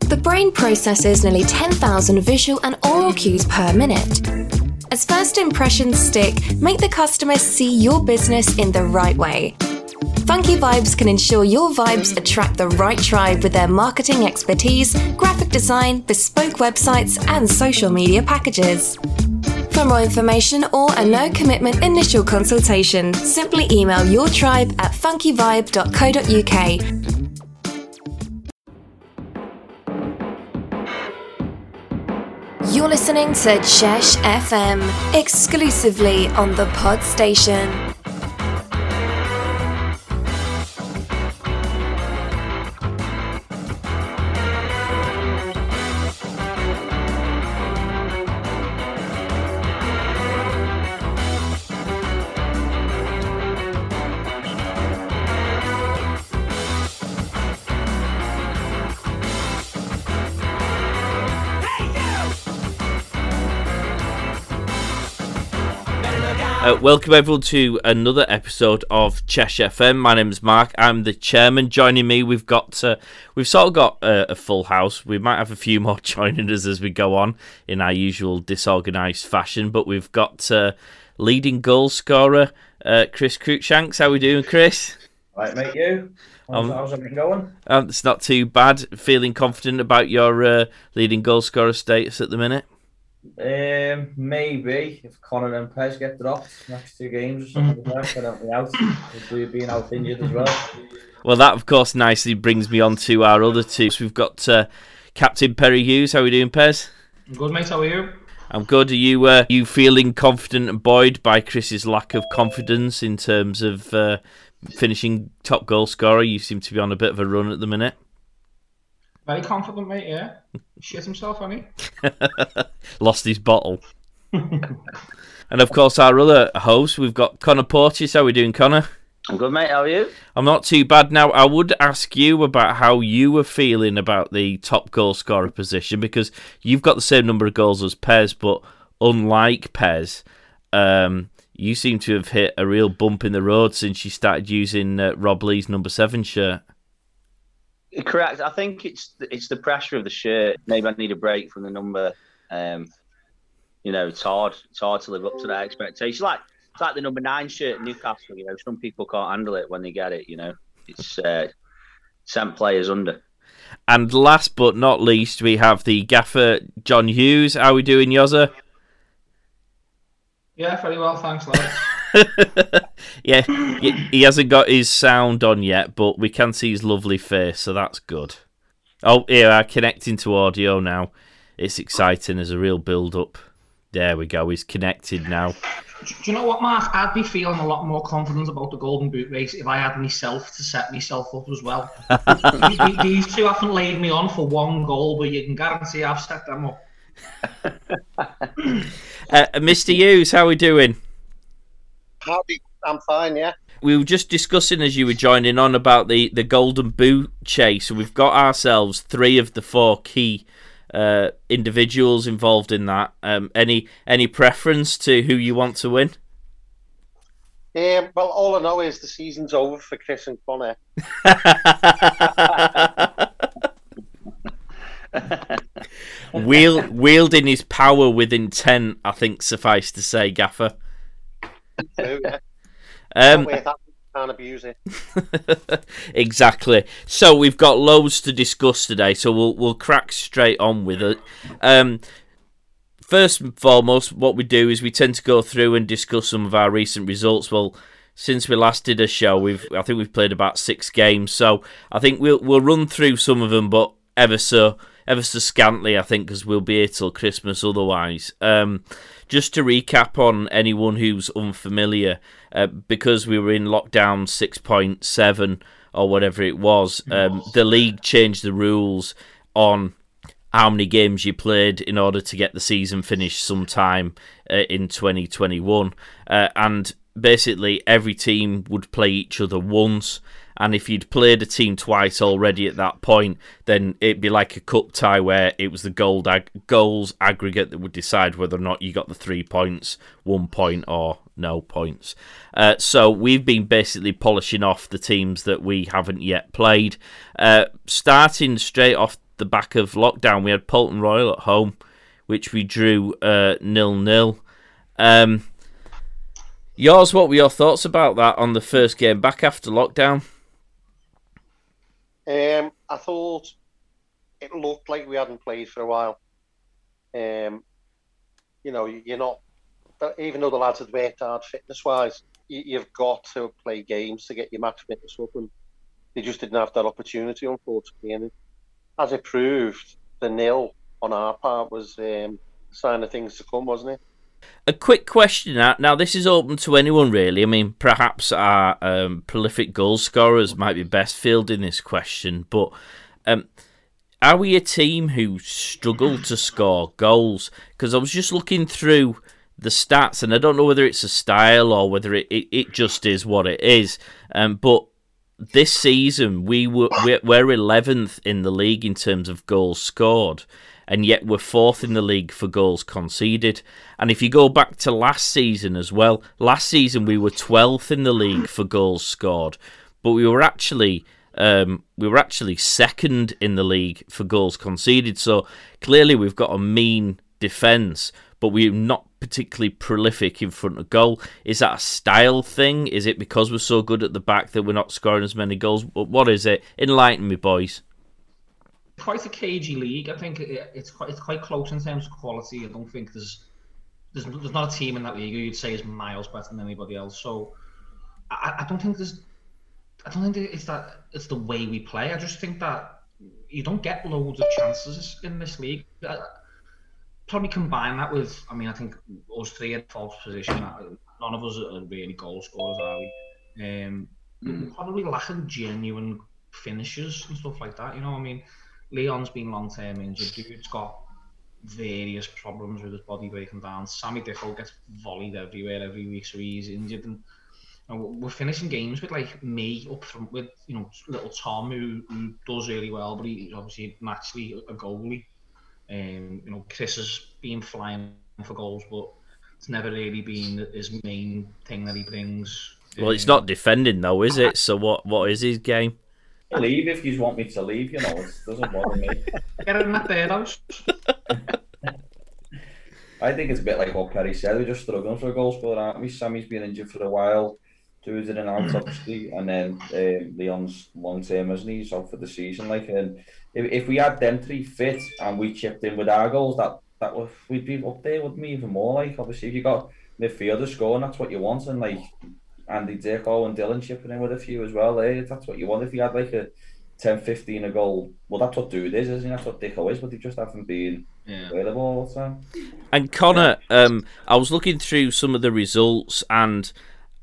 The brain processes nearly 10,000 visual and oral cues per minute. As first impressions stick, make the customer see your business in the right way. Funky Vibes can ensure your vibes attract the right tribe with their marketing expertise, graphic design, bespoke websites, and social media packages. For more information or a no commitment initial consultation, simply email your tribe at funkyvibe.co.uk You're listening to Chesh FM exclusively on the Pod Station. Uh, welcome everyone to another episode of Chesh FM. My name is Mark. I'm the chairman. Joining me, we've got uh, we've sort of got uh, a full house. We might have a few more joining us as we go on in our usual disorganised fashion. But we've got uh, leading goal scorer uh, Chris Cruikshanks. How are we doing, Chris? Right, mate. You? How's, um, how's everything going? Um, it's not too bad. Feeling confident about your uh, leading goal scorer status at the minute. Um, maybe if Connor and Pez get dropped next two games or something like that, don't be out. We've been out injured as well. Well, that of course nicely brings me on to our other two. So we've got uh, Captain Perry Hughes. How are we doing, Pez? I'm good, mate. How are you? I'm good. Are you uh, you feeling confident and buoyed by Chris's lack of confidence in terms of uh, finishing top goal scorer? You seem to be on a bit of a run at the minute. Very confident, mate. Yeah, shit himself, honey. Lost his bottle. and of course, our other host, we've got Connor Porteous. How are we doing, Connor? I'm good, mate. How are you? I'm not too bad. Now, I would ask you about how you were feeling about the top goal scorer position because you've got the same number of goals as Pez, but unlike Pez, um, you seem to have hit a real bump in the road since you started using uh, Rob Lee's number seven shirt. Correct. I think it's it's the pressure of the shirt. Maybe I need a break from the number. Um, you know, it's hard. It's hard to live up to that expectation. Like it's like the number nine shirt Newcastle. You know, some people can't handle it when they get it. You know, it's uh, sent players under. And last but not least, we have the gaffer John Hughes. How are we doing, Yoza? Yeah, very well, thanks, lads. yeah, he hasn't got his sound on yet, but we can see his lovely face, so that's good. Oh, here, I'm connecting to audio now. It's exciting. There's a real build up. There we go. He's connected now. Do you know what, Mark? I'd be feeling a lot more confident about the Golden Boot race if I had myself to set myself up as well. These two haven't laid me on for one goal, but you can guarantee I've set them up. uh, Mr. Hughes, how are we doing? I'm fine, yeah. We were just discussing as you were joining on about the, the Golden Boot chase. We've got ourselves three of the four key uh, individuals involved in that. Um, any any preference to who you want to win? Yeah, well, all I know is the season's over for Chris and Connor. Wield, wielding his power with intent, I think suffice to say, Gaffer. Um, can't abuse it. exactly. So we've got loads to discuss today, so we'll we'll crack straight on with it. Um, first and foremost, what we do is we tend to go through and discuss some of our recent results. Well, since we last did a show, we've I think we've played about six games, so I think we'll we'll run through some of them, but ever so ever so scantly, I think, because we'll be here till Christmas otherwise. Um, just to recap on anyone who's unfamiliar, uh, because we were in lockdown 6.7 or whatever it was, um, the league changed the rules on how many games you played in order to get the season finished sometime uh, in 2021. Uh, and basically, every team would play each other once. And if you'd played a team twice already at that point, then it'd be like a cup tie where it was the gold ag- goals aggregate that would decide whether or not you got the three points, one point, or no points. Uh, so we've been basically polishing off the teams that we haven't yet played. Uh, starting straight off the back of lockdown, we had Bolton Royal at home, which we drew uh, nil nil. Um, yours, what were your thoughts about that on the first game back after lockdown? Um, I thought it looked like we hadn't played for a while. Um, you know, you're not, even though the lads had worked hard fitness wise, you, have got to play games to get your match fitness up, and they just didn't have that opportunity, unfortunately. And as it proved, the nil on our part was um, a sign of things to come, wasn't it? A quick question now. Now, this is open to anyone, really. I mean, perhaps our um, prolific goal scorers might be best fielding this question, but um, are we a team who struggle to score goals? Because I was just looking through the stats, and I don't know whether it's a style or whether it, it, it just is what it is. Um, but this season, we were we're eleventh in the league in terms of goals scored and yet we're fourth in the league for goals conceded. And if you go back to last season as well, last season we were 12th in the league for goals scored, but we were actually um, we were actually second in the league for goals conceded. So clearly we've got a mean defence, but we're not particularly prolific in front of goal. Is that a style thing? Is it because we're so good at the back that we're not scoring as many goals? What is it? Enlighten me, boys quite a cagey league. I think it's quite it's quite close in terms of quality. I don't think there's there's, there's not a team in that league who you'd say is miles better than anybody else. So I, I don't think there's I don't think it's that it's the way we play. I just think that you don't get loads of chances in this league. I, probably combine that with I mean I think us three in false position. None of us are really goal scorers, are we? Um, mm. Probably lacking genuine finishes and stuff like that. You know, what I mean, Leon's been long term injured. Dude's got various problems with his body breaking down. Sammy Dickle gets volleyed everywhere every week, so he's injured. And you know, we're finishing games with like me up front with you know little Tom who, who does really well, but he's obviously naturally a goalie. Um, you know, Chris has been flying for goals, but it's never really been his main thing that he brings. Well, it's not defending though, is it? So what? What is his game? Leave if you want me to leave, you know, it doesn't bother me. Get in that bed house. I think it's a bit like what Perry said. We're just struggling for a goal scorer, aren't we? Sammy's been injured for a while. In and out, obviously. And then uh, Leon's long term, isn't he? He's out for the season. Like, and if, if we had them three fit and we chipped in with our goals, that that would we'd be up there, with me Even more. Like, obviously, if you got midfielder scoring, that's what you want. And like, Andy Dicko and Dylan chipping in with a few as well. Eh? That's what you want. If you had like a 10, 15 a goal, well, that's what Dude is, isn't it? That's what Dicko is, but they just haven't been yeah. available all the time. And Connor, um, I was looking through some of the results and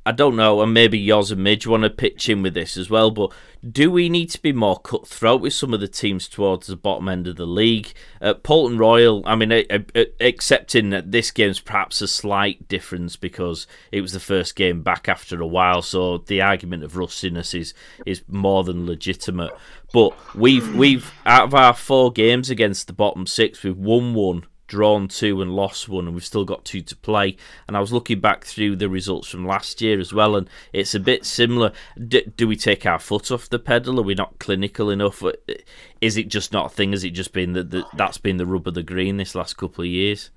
I don't know, and maybe Yoz and Midge want to pitch in with this as well, but do we need to be more cutthroat with some of the teams towards the bottom end of the league? Uh, Bolton Royal, I mean, uh, uh, uh, accepting that this game's perhaps a slight difference because it was the first game back after a while, so the argument of rustiness is is more than legitimate. But we've we've out of our four games against the bottom six, we've won one drawn two and lost one, and we've still got two to play. And I was looking back through the results from last year as well, and it's a bit similar. D- do we take our foot off the pedal? Are we not clinical enough? Is it just not a thing? Has it just been that that's been the rub of the green this last couple of years?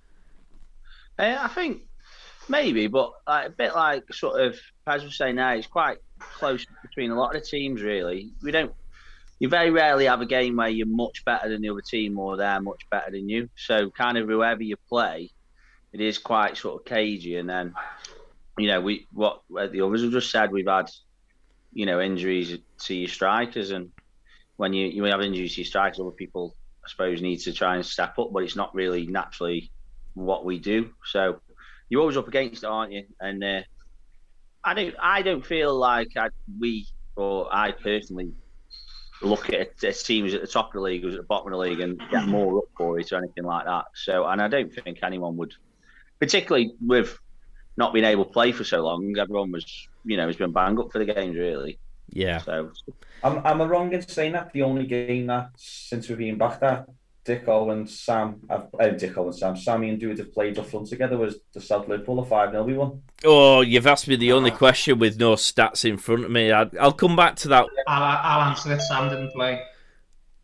Uh, I think maybe, but like, a bit like sort of as we say now, it's quite close between a lot of the teams. Really, we don't you very rarely have a game where you're much better than the other team or they're much better than you. So kind of whoever you play, it is quite sort of cagey. And then, you know, we what the others have just said, we've had, you know, injuries to your strikers, and when you you have injuries to your strikers, other people I suppose need to try and step up, but it's not really naturally what we do. So you're always up against it, aren't you? And uh, I don't I don't feel like I, we or I personally look at, at teams at the top of the league, who's at the bottom of the league, and get more up for it or anything like that. So, and I don't think anyone would, particularly with not being able to play for so long. Everyone was, you know, has been banged up for the games, really. Yeah. So Am, am I wrong in saying that the only game that since we've been back that Dicko and Sam, uh, Dicko and Sam, Sammy and Dude have played up front together was the South Liverpool, the 5 0 we won. Oh, you've asked me the only question with no stats in front of me. I, I'll come back to that. I'll, I'll answer it. Sam didn't play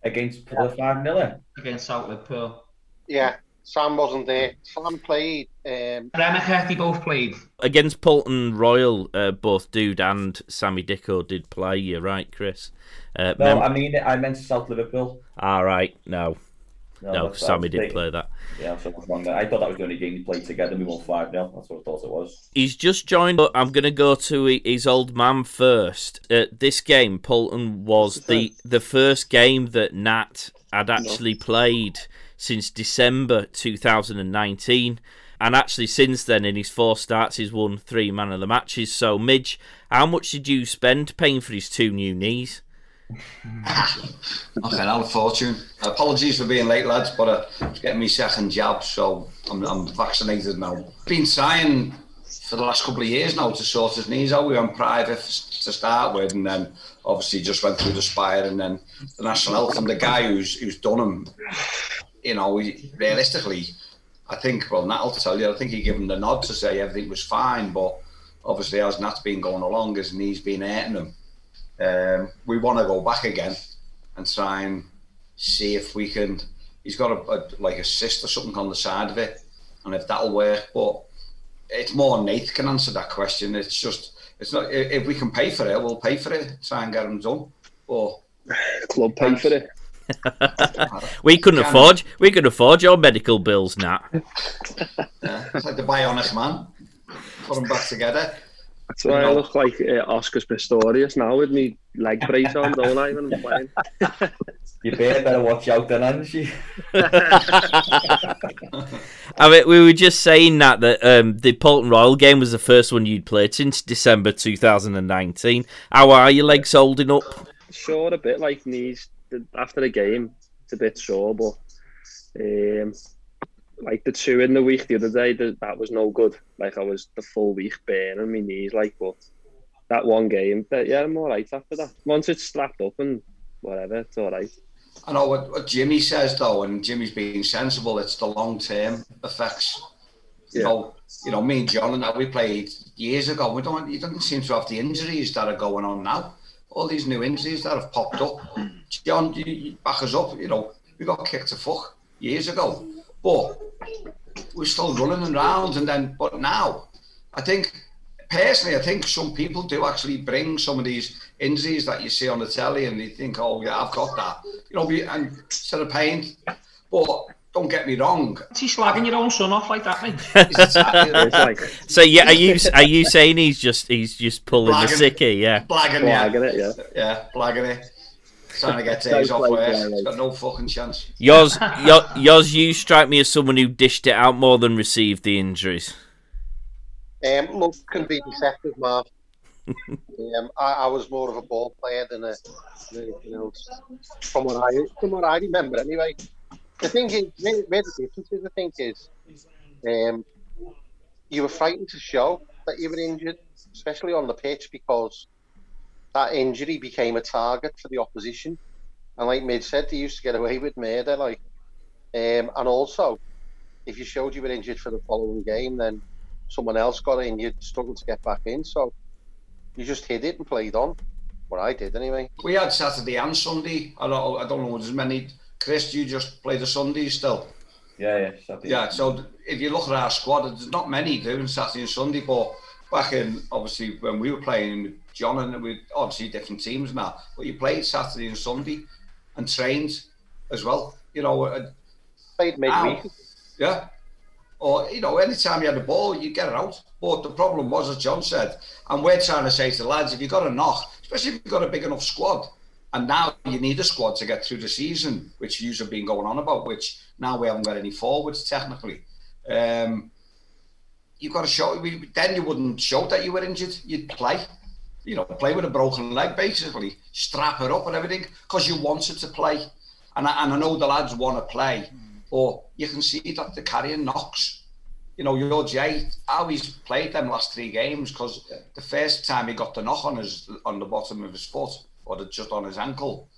Against the 5 0. against South Liverpool. Yeah, Sam wasn't there. Sam played. Um, Remyca, they both played. Against Polton Royal, uh, both Dude and Sammy Dicko did play. You're right, Chris. Uh, No, mem- I mean, I meant South Liverpool. All right, no, no, that's- Sammy didn't big. play that. Yeah, so I wrong there. I thought that was the only game we played together we won 5 0. That's what I thought it was. He's just joined. but I'm going to go to his old man first. Uh, this game, Polton was the the first game that Nat had actually played since December 2019. And actually, since then, in his four starts, he's won three man of the matches. So, Midge, how much did you spend paying for his two new knees? Okay, now a fortune. Apologies for being late, lads, but uh, I was getting me second jab, so I'm, I'm vaccinated now. Been trying for the last couple of years now to sort his knees out. We went private to start with, and then obviously just went through the Spire and then the National Health. And the guy who's who's done him, you know, realistically, I think, well, Nat will tell you, I think he gave him the nod to say everything was fine, but obviously as Nat's been going along, his knees been hurting him. Um, we want to go back again and try and see if we can. He's got a, a like a cyst or something on the side of it, and if that'll work. But it's more Nate can answer that question. It's just it's not if if we can pay for it, we'll pay for it. Try and get him done. But Club pay for it. We couldn't Can- afford. We could afford your medical bills, Nat. yeah, it's like the bionic man. Put them back together. That's why I No. look like uh, Oscar Pistorius now with me leg brace on, don't I, when I'm playing? You better, better watch out then, hasn't she? I mean, we were just saying that that um, the Polton Royal game was the first one you'd played since December 2019. How are your legs holding up? Sure, a bit like knees after the game. It's a bit sore, but um, like the two in the week the other day, the, that was no good. Like I was the full week burning my knees, like, but that one game, but yeah, I'm all right after that. Once it's strapped up and whatever, it's all right. I know what, what Jimmy says though, and Jimmy's being sensible. It's the long term effects. You Yeah. know, you know, me and John and that we played years ago. We don't. You don't seem to have the injuries that are going on now. All these new injuries that have popped up. John, you, you back us up. You know, we got kicked to fuck years ago, but we're still running around. And then, but now, I think personally, I think some people do actually bring some of these injuries that you see on the telly, and they think, "Oh, yeah, I've got that," you know, be- and instead of pain. But don't get me wrong. Is he slagging your own son off like that, mate? It's, It's like So yeah, are you are you saying he's just he's just pulling the Blagging. sickie? Yeah. blagging, yeah, it, yeah. yeah, blagging it. Trying to get Sounds days off like work. He's got no fucking chance. Yours, your, yours, you strike me as someone who dished it out more than received the injuries. Um, look, can be deceptive, Marv. um, I, I was more of a ball player than, a, than anything else, from what I from what I remember. Anyway, the thing is, where, where the difference is, I think, is um, you were frightened to show that you were injured, especially on the pitch, because that injury became a target for the opposition. And like Mid said, they used to get away with murder. Like, um, and also, if you showed you were injured for the following game, then someone else got in, you'd struggle to get back in. So you just hid it and played on. What I did anyway. We had Saturday and Sunday. I don't, I don't know as many. Chris, you just play the Sundays still. Yeah, yeah. Saturday. Yeah, so if you look at our squad, there's not many doing Saturday and Sunday, but back in obviously when we were playing with John and we obviously different teams now, but you played Saturday and Sunday and trained as well. You know, uh, Played midweek. Yeah. Or you know, anytime you had the ball, you get it out. But the problem was, as John said, and we're trying to say to the lads, if you've got a knock, especially if you've got a big enough squad, and now you need a squad to get through the season, which you've been going on about, which now we haven't got any forwards technically. Um, you've got to show. we- Then you wouldn't show that you were injured. You'd play. You know, play with a broken leg, basically. Strap it up and everything, because you wanted to play. And I, and I know the lads want to play, hmm. but you can see that they're carrying knocks. you know, your Jay, how he's played them last three games because yeah. the first time he got the knock on his on the bottom of his foot or just on his ankle,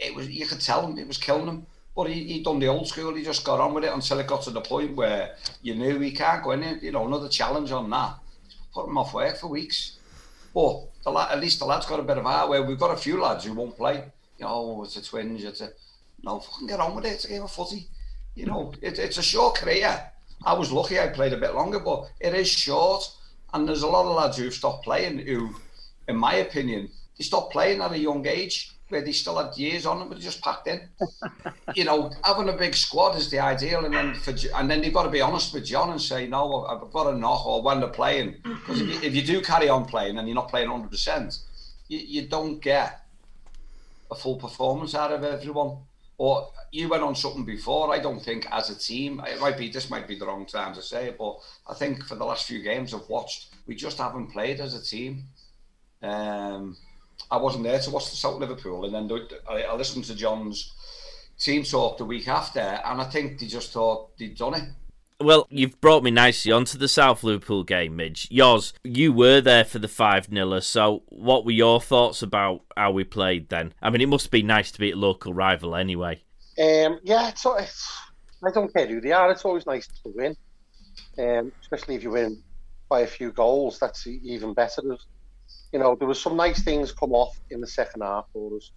it was you could tell him it was killing him. But he, he done the old school. He just got on with it until it got to the point where you knew he can't go in. You know, another challenge on that. Put him off work for weeks. But the lad, at least the lad's got a bit of heart. Where we've got a few lads who won't play. You know, it's a twinge. It's a no. Fucking get on with it. It's a game of footy. You know, it, it's a short career. I was lucky. I played a bit longer, but it is short. And there's a lot of lads who've stopped playing. Who, in my opinion, they stopped playing at a young age where they still had years on them, but just packed in. you know, having a big squad is the ideal, and then for and then you've got to be honest with John and say, no, I've got a knock, or when they're playing, because if, if, you do carry on playing and you're not playing 100, percent you don't get a full performance out of everyone. Or you went on something before. I don't think as a team, it might be this might be the wrong time to say it, but I think for the last few games I've watched, we just haven't played as a team. Um, I wasn't there to watch the South Liverpool, and then I, I listened to John's team talk the week after, and I think they just thought they'd done it. Well, you've brought me nicely onto the South Liverpool game, Midge. Yours, you were there for the 5 0 so what were your thoughts about how we played then? I mean, it must be nice to beat a local rival anyway. Um, yeah, it's, it's, I don't care who they are, it's always nice to win, um, especially if you win by a few goals, that's even better you know, there was some nice things come off in the second half for us.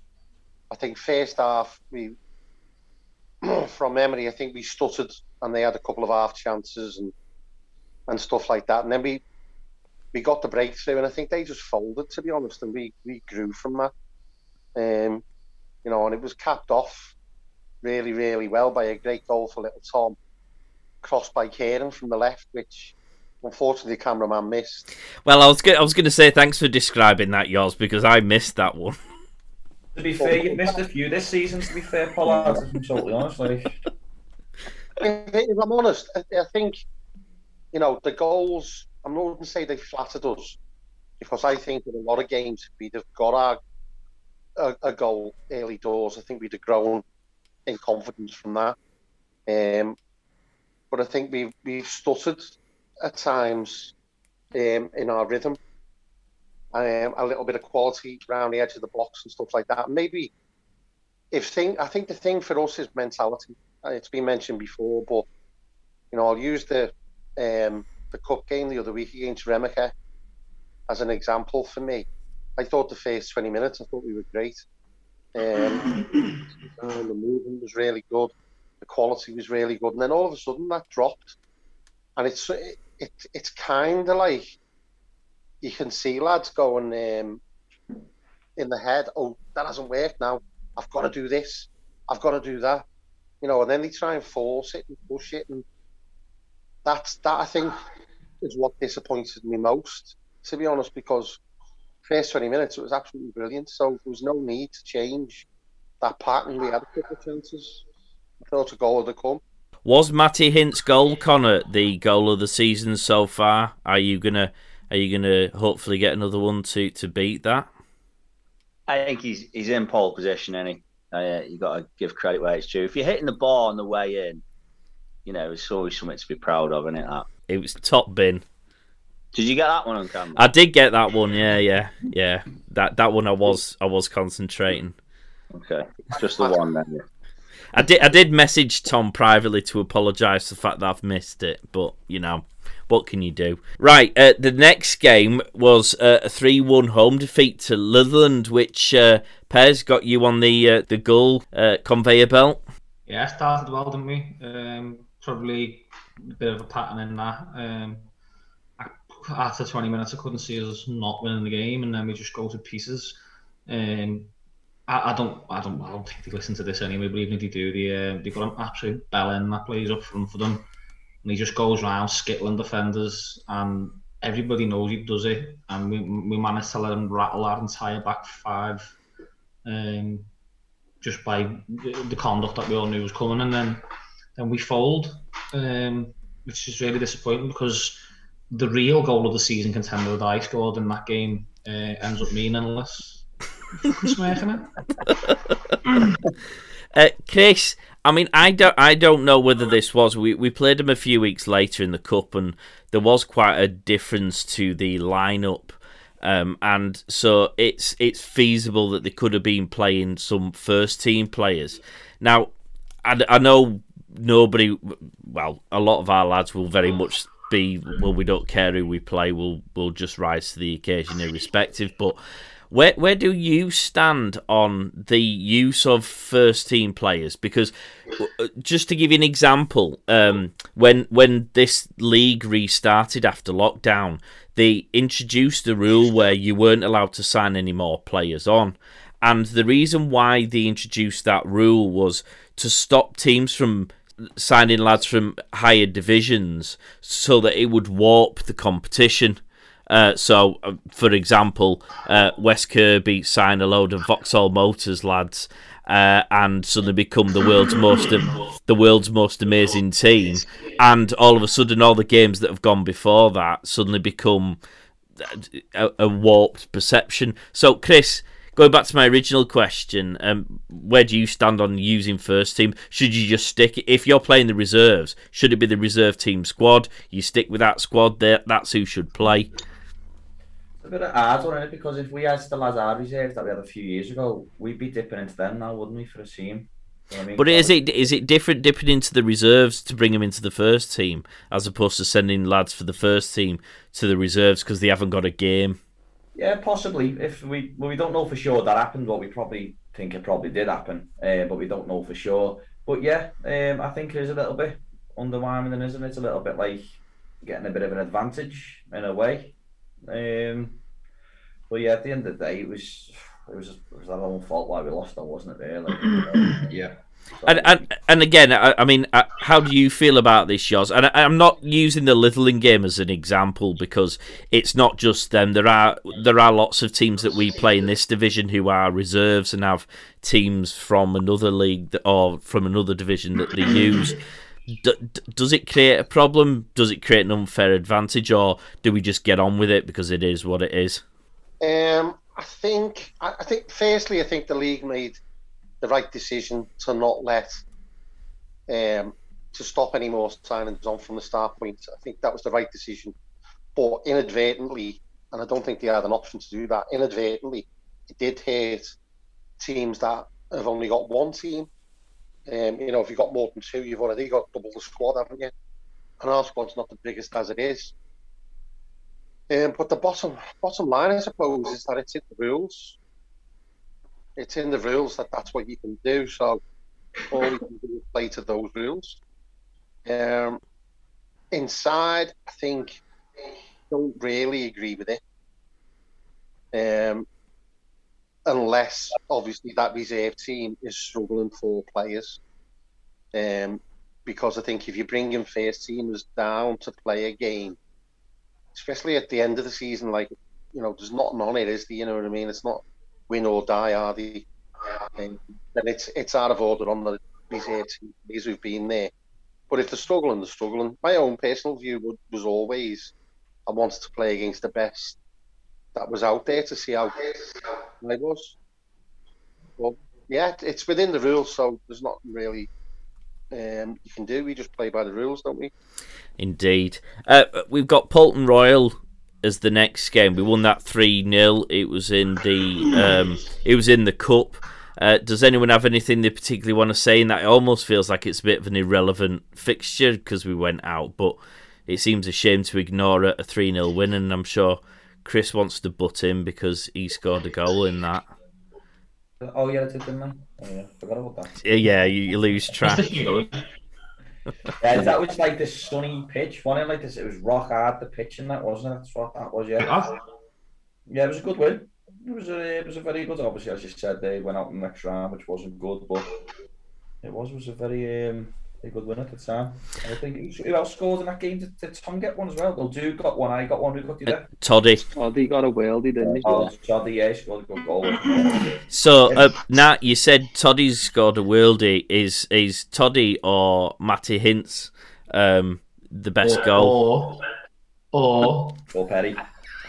I think first half we, from memory, I think we stuttered and they had a couple of half chances and and stuff like that. And then we we got the breakthrough, and I think they just folded to be honest, and we we grew from that. Um, you know, and it was capped off really, really well by a great goal for little Tom, crossed by Kieran from the left, which unfortunately the cameraman missed. Well, I was I was going to say thanks for describing that yours because I missed that one. To be fair, you missed a few this season. To be fair, Paul, I'm totally honest. Like, if I'm honest, I, I think you know the goals. I'm not going to say they flattered us because I think in a lot of games we'd have got our a, a goal early doors. I think we'd have grown in confidence from that. Um, but I think we've we've stuttered at times um, in our rhythm. Um, a little bit of quality around the edge of the box and stuff like that. Maybe if thing, I think the thing for us is mentality. Uh, it's been mentioned before, but you know, I'll use the um, the cup game the other week against Remyca as an example for me. I thought the first 20 minutes, I thought we were great. Um, the movement was really good, the quality was really good, and then all of a sudden that dropped, and it's it, it's kind of like you can see lads going um, in the head, oh, that hasn't worked now. I've got to do this. I've got to do that. You know, and then they try and force it and push it. And that's, that I think, is what disappointed me most, to be honest, because first 20 minutes, it was absolutely brilliant. So there was no need to change that pattern. We had a couple of chances. I thought a goal would have come. Was Matty Hint's goal, Connor, the goal of the season so far? Are you gonna are you gonna hopefully get another one to, to beat that? I think he's he's in pole position, and he uh, you got to give credit where it's due. If you're hitting the ball on the way in, you know it's always something to be proud of, isn't it? That it was top bin. Did you get that one on camera? I did get that one. Yeah, yeah, yeah. That that one I was I was concentrating. Okay, It's just the one then. I did I did message Tom privately to apologise for the fact that I've missed it, but you know what can you do? Right, uh, the next game was uh, a three-one home defeat to Litherland, which uh, Pez got you on the uh, the goal uh, conveyor belt. Yeah, started well, didn't we? Um, probably a bit of a pattern in that. Um, after 20 minutes, I couldn't see us not winning the game, and then we just go to pieces. Um, I, I, don't, I don't, I don't think they listen to this anyway. But even if they do, they uh, they got an absolute bellend that plays up front for them, and he just goes around skittling defenders, and everybody knows he does it. And we we managed to let him rattle our entire back five, um, just by the, the conduct that we all knew was coming, and then then we fold, um, which is really disappointing because the real goal of the season contender that I scored in that game uh, ends up meaningless uh, Chris, I mean, I don't, I don't know whether this was. We we played them a few weeks later in the cup, and there was quite a difference to the lineup. Um, and so it's it's feasible that they could have been playing some first team players. Now, I, I know nobody, well, a lot of our lads will very much be well. We don't care who we play. We'll we'll just rise to the occasion, irrespective. But where where do you stand on the use of first team players? Because uh, just to give you an example, um, when when this league restarted after lockdown, they introduced a rule where you weren't allowed to sign any more players on. And the reason why they introduced that rule was to stop teams from signing lads from higher divisions so that it would warp the competition. Uh, so, uh, for example, uh, West Kirby sign a load of Vauxhall Motors lads, uh, and suddenly become the world's most the world's most amazing team, and all of a sudden, all the games that have gone before that suddenly become a, a warped perception. So, Chris, going back to my original question, um, where do you stand on using first team? Should you just stick if you're playing the reserves? Should it be the reserve team squad? You stick with that squad. There, that's who should play. A bit of hard one, it Because if we had still as our reserves that we had a few years ago, we'd be dipping into them now, wouldn't we, for a team? You know I mean? But is it is it different dipping into the reserves to bring them into the first team as opposed to sending lads for the first team to the reserves because they haven't got a game? Yeah, possibly. If we well, we don't know for sure that happened, but we probably think it probably did happen, uh, but we don't know for sure. But yeah, um, I think it is a little bit underwhelming, isn't it? It's a little bit like getting a bit of an advantage in a way. Um, but yeah, at the end of the day, it was it was it was our own fault why we lost, though, wasn't it? Really? yeah. And, and and again, I, I mean, uh, how do you feel about this, Yoz? And I, am not using the Litherland game as an example because it's not just them. There are there are lots of teams that we play in this division who are reserves and have teams from another league that, or from another division that they use. D- does it create a problem? Does it create an unfair advantage, or do we just get on with it because it is what it is? Um, I think. I think. Firstly, I think the league made the right decision to not let um, to stop any more signings on from the start point. I think that was the right decision, but inadvertently, and I don't think they had an option to do that. Inadvertently, it did hurt teams that have only got one team. Um, you know, if you've got more than two, you've already got double the squad, haven't you? And our squad's not the biggest as it is. Um, but the bottom bottom line, I suppose, is that it's in the rules it's in the rules that that's what you can do. So all you can do is play to those rules. Um, inside, I think don't really agree with it. Um, unless obviously that reserve team is struggling for players. Um, because I think if you bring in first teamers down to play a game, especially at the end of the season, like you know, there's nothing on it, is there? You know what I mean? It's not win or die, are they? And then it's it's out of order on the eight teams who've been there. But if they're struggling, they're struggling. My own personal view was always I wanted to play against the best that was out there to see how I was. But yeah, it's within the rules, so there's not really um, you can do. We just play by the rules, don't we? Indeed. Uh, we've got Polton Royal as the next game. We won that three 0 It was in the um, it was in the cup. Uh, does anyone have anything they particularly want to say in that? It almost feels like it's a bit of an irrelevant fixture because we went out, but it seems a shame to ignore a 3 0 win, and I'm sure Chris wants to butt in because he scored a goal in that. Oh, yeah, I did, didn't I? Oh, yeah, forgot about that. Yeah, you, you lose track. yeah, that was like this sunny pitch, wasn't it? Like this, it was rock hard the pitch in that, wasn't it? That's what that was. Yeah, yeah, it was a good win. It was a, it was a very good. Obviously, as you said, they went out in the next round, which wasn't good, but it was was a very um, a good win at the time. And I think who else scored in that game? Did, did Tom get one as well? Well, Dude got one. I got one. Who got the other? Uh, Toddy. Toddy got a worldie, didn't he? Oh, Toddy, yeah, he scored a good goal. so, uh, Nat, you said Toddy's scored a worldie. Is is Toddy or Matty Hints um, the best or, goal? Or, or, or Perry.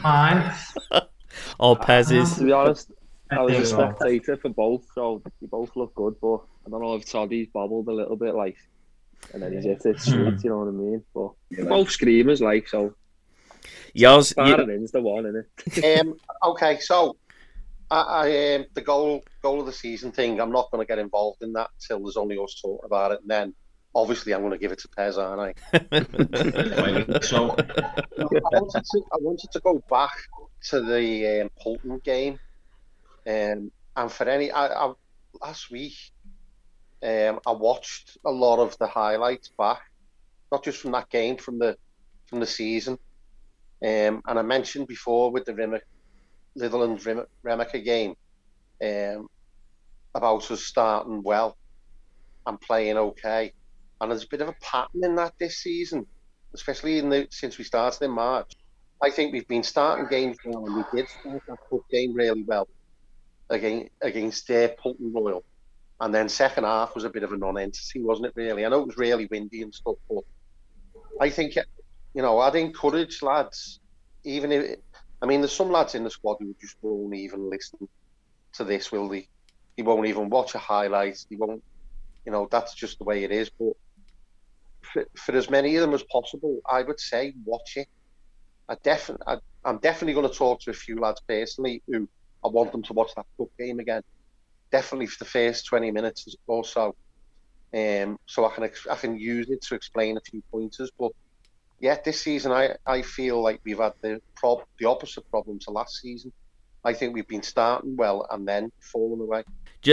Mine. or Pez's. To be honest, I was a spectator for both, so they both look good. But I don't know if Toddy's bobbled a little bit, like, and then he's hit it sweet. You know what I mean? But they're both screamers, like, so Yours, you, Barron's the one, isn't it? um, okay, so I, I um, the goal goal of the season thing. I'm not going to get involved in that till there's only us talking about it, and then obviously I'm going to give it to Pez, aren't I? so I wanted to I wanted to go back to the um, Polton game, um, and for any I, I last week um, I watched a lot of the highlights back, not just from that game, from the from the season. Um, and I mentioned before with the Rimmer, Rim, Remyca game um, about us starting well and playing okay. And there's a bit of a pattern in that this season, especially in the since we started in March. I think we've been starting games well, and we did start that game really well against against uh, Pulton Royal. And then second half was a bit of a non-entity, wasn't it? Really, I know it was really windy and stuff, but I think you know I'd encourage lads, even if I mean there's some lads in the squad who just won't even listen to this, will they? He won't even watch a highlight. He won't, you know, that's just the way it is. But for, for as many of them as possible, I would say watch it. I definitely, I'm definitely going to talk to a few lads personally who I want them to watch that cup game again. Definitely for the first 20 minutes or so. Um, so I can I can use it to explain a few pointers. But yeah, this season I, I feel like we've had the prob- the opposite problem to last season. I think we've been starting well and then falling away.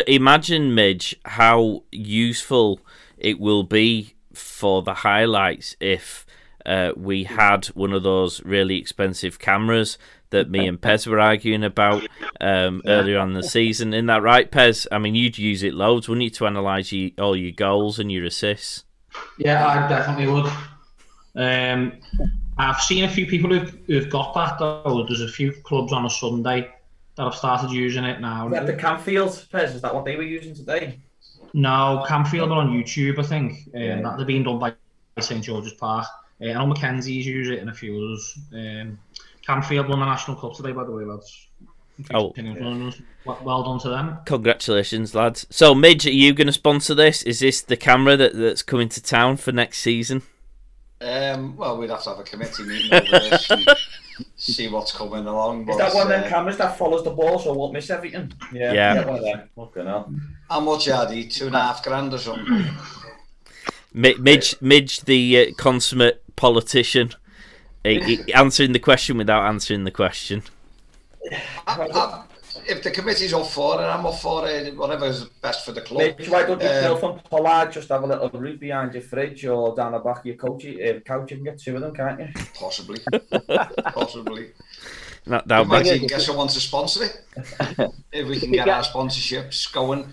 Imagine, Midge, how useful it will be for the highlights if uh, we had one of those really expensive cameras that me and Pez were arguing about um, earlier on in the season. Isn't that right, Pez? I mean, you'd use it loads, wouldn't you, to analyse you, all your goals and your assists? Yeah, I definitely would. Um, I've seen a few people who've, who've got that though. There's a few clubs on a Sunday that have started using it now. At the Campfield, Pez, is that what they were using today? No, Campfield are on YouTube, I think. Um, Yeah. that they're being done by St George's Park. Uh, I know Mackenzie's use it and a few others. Um, Campfield won the national cup today, by the way, lads. Oh. Well, well done to them. Congratulations, lads. So, Midge, are you going to sponsor this? Is this the camera that, that's coming to town for next season? Um, well, we'd have to have a committee meeting over this and see what's coming along. Is that one of them uh, cameras that follows the ball so it won't miss everything? Yeah. Yeah. one of them. Fucking hell. How much are they? Two and a half grand or something? Mi- Midge, Midge the uh, consummate politician, he- he- answering the question without answering the question. I, I, if the committee's all for it, I'm all for it. Whatever's best for the club. Mitch, why don't you Um, Phil from Pollard just have a little route behind your fridge or down the back of your couch, uh, couch you can get two of them, can't you? Possibly. Possibly. That, We that might even get someone to sponsor it. if we can get our sponsorships going.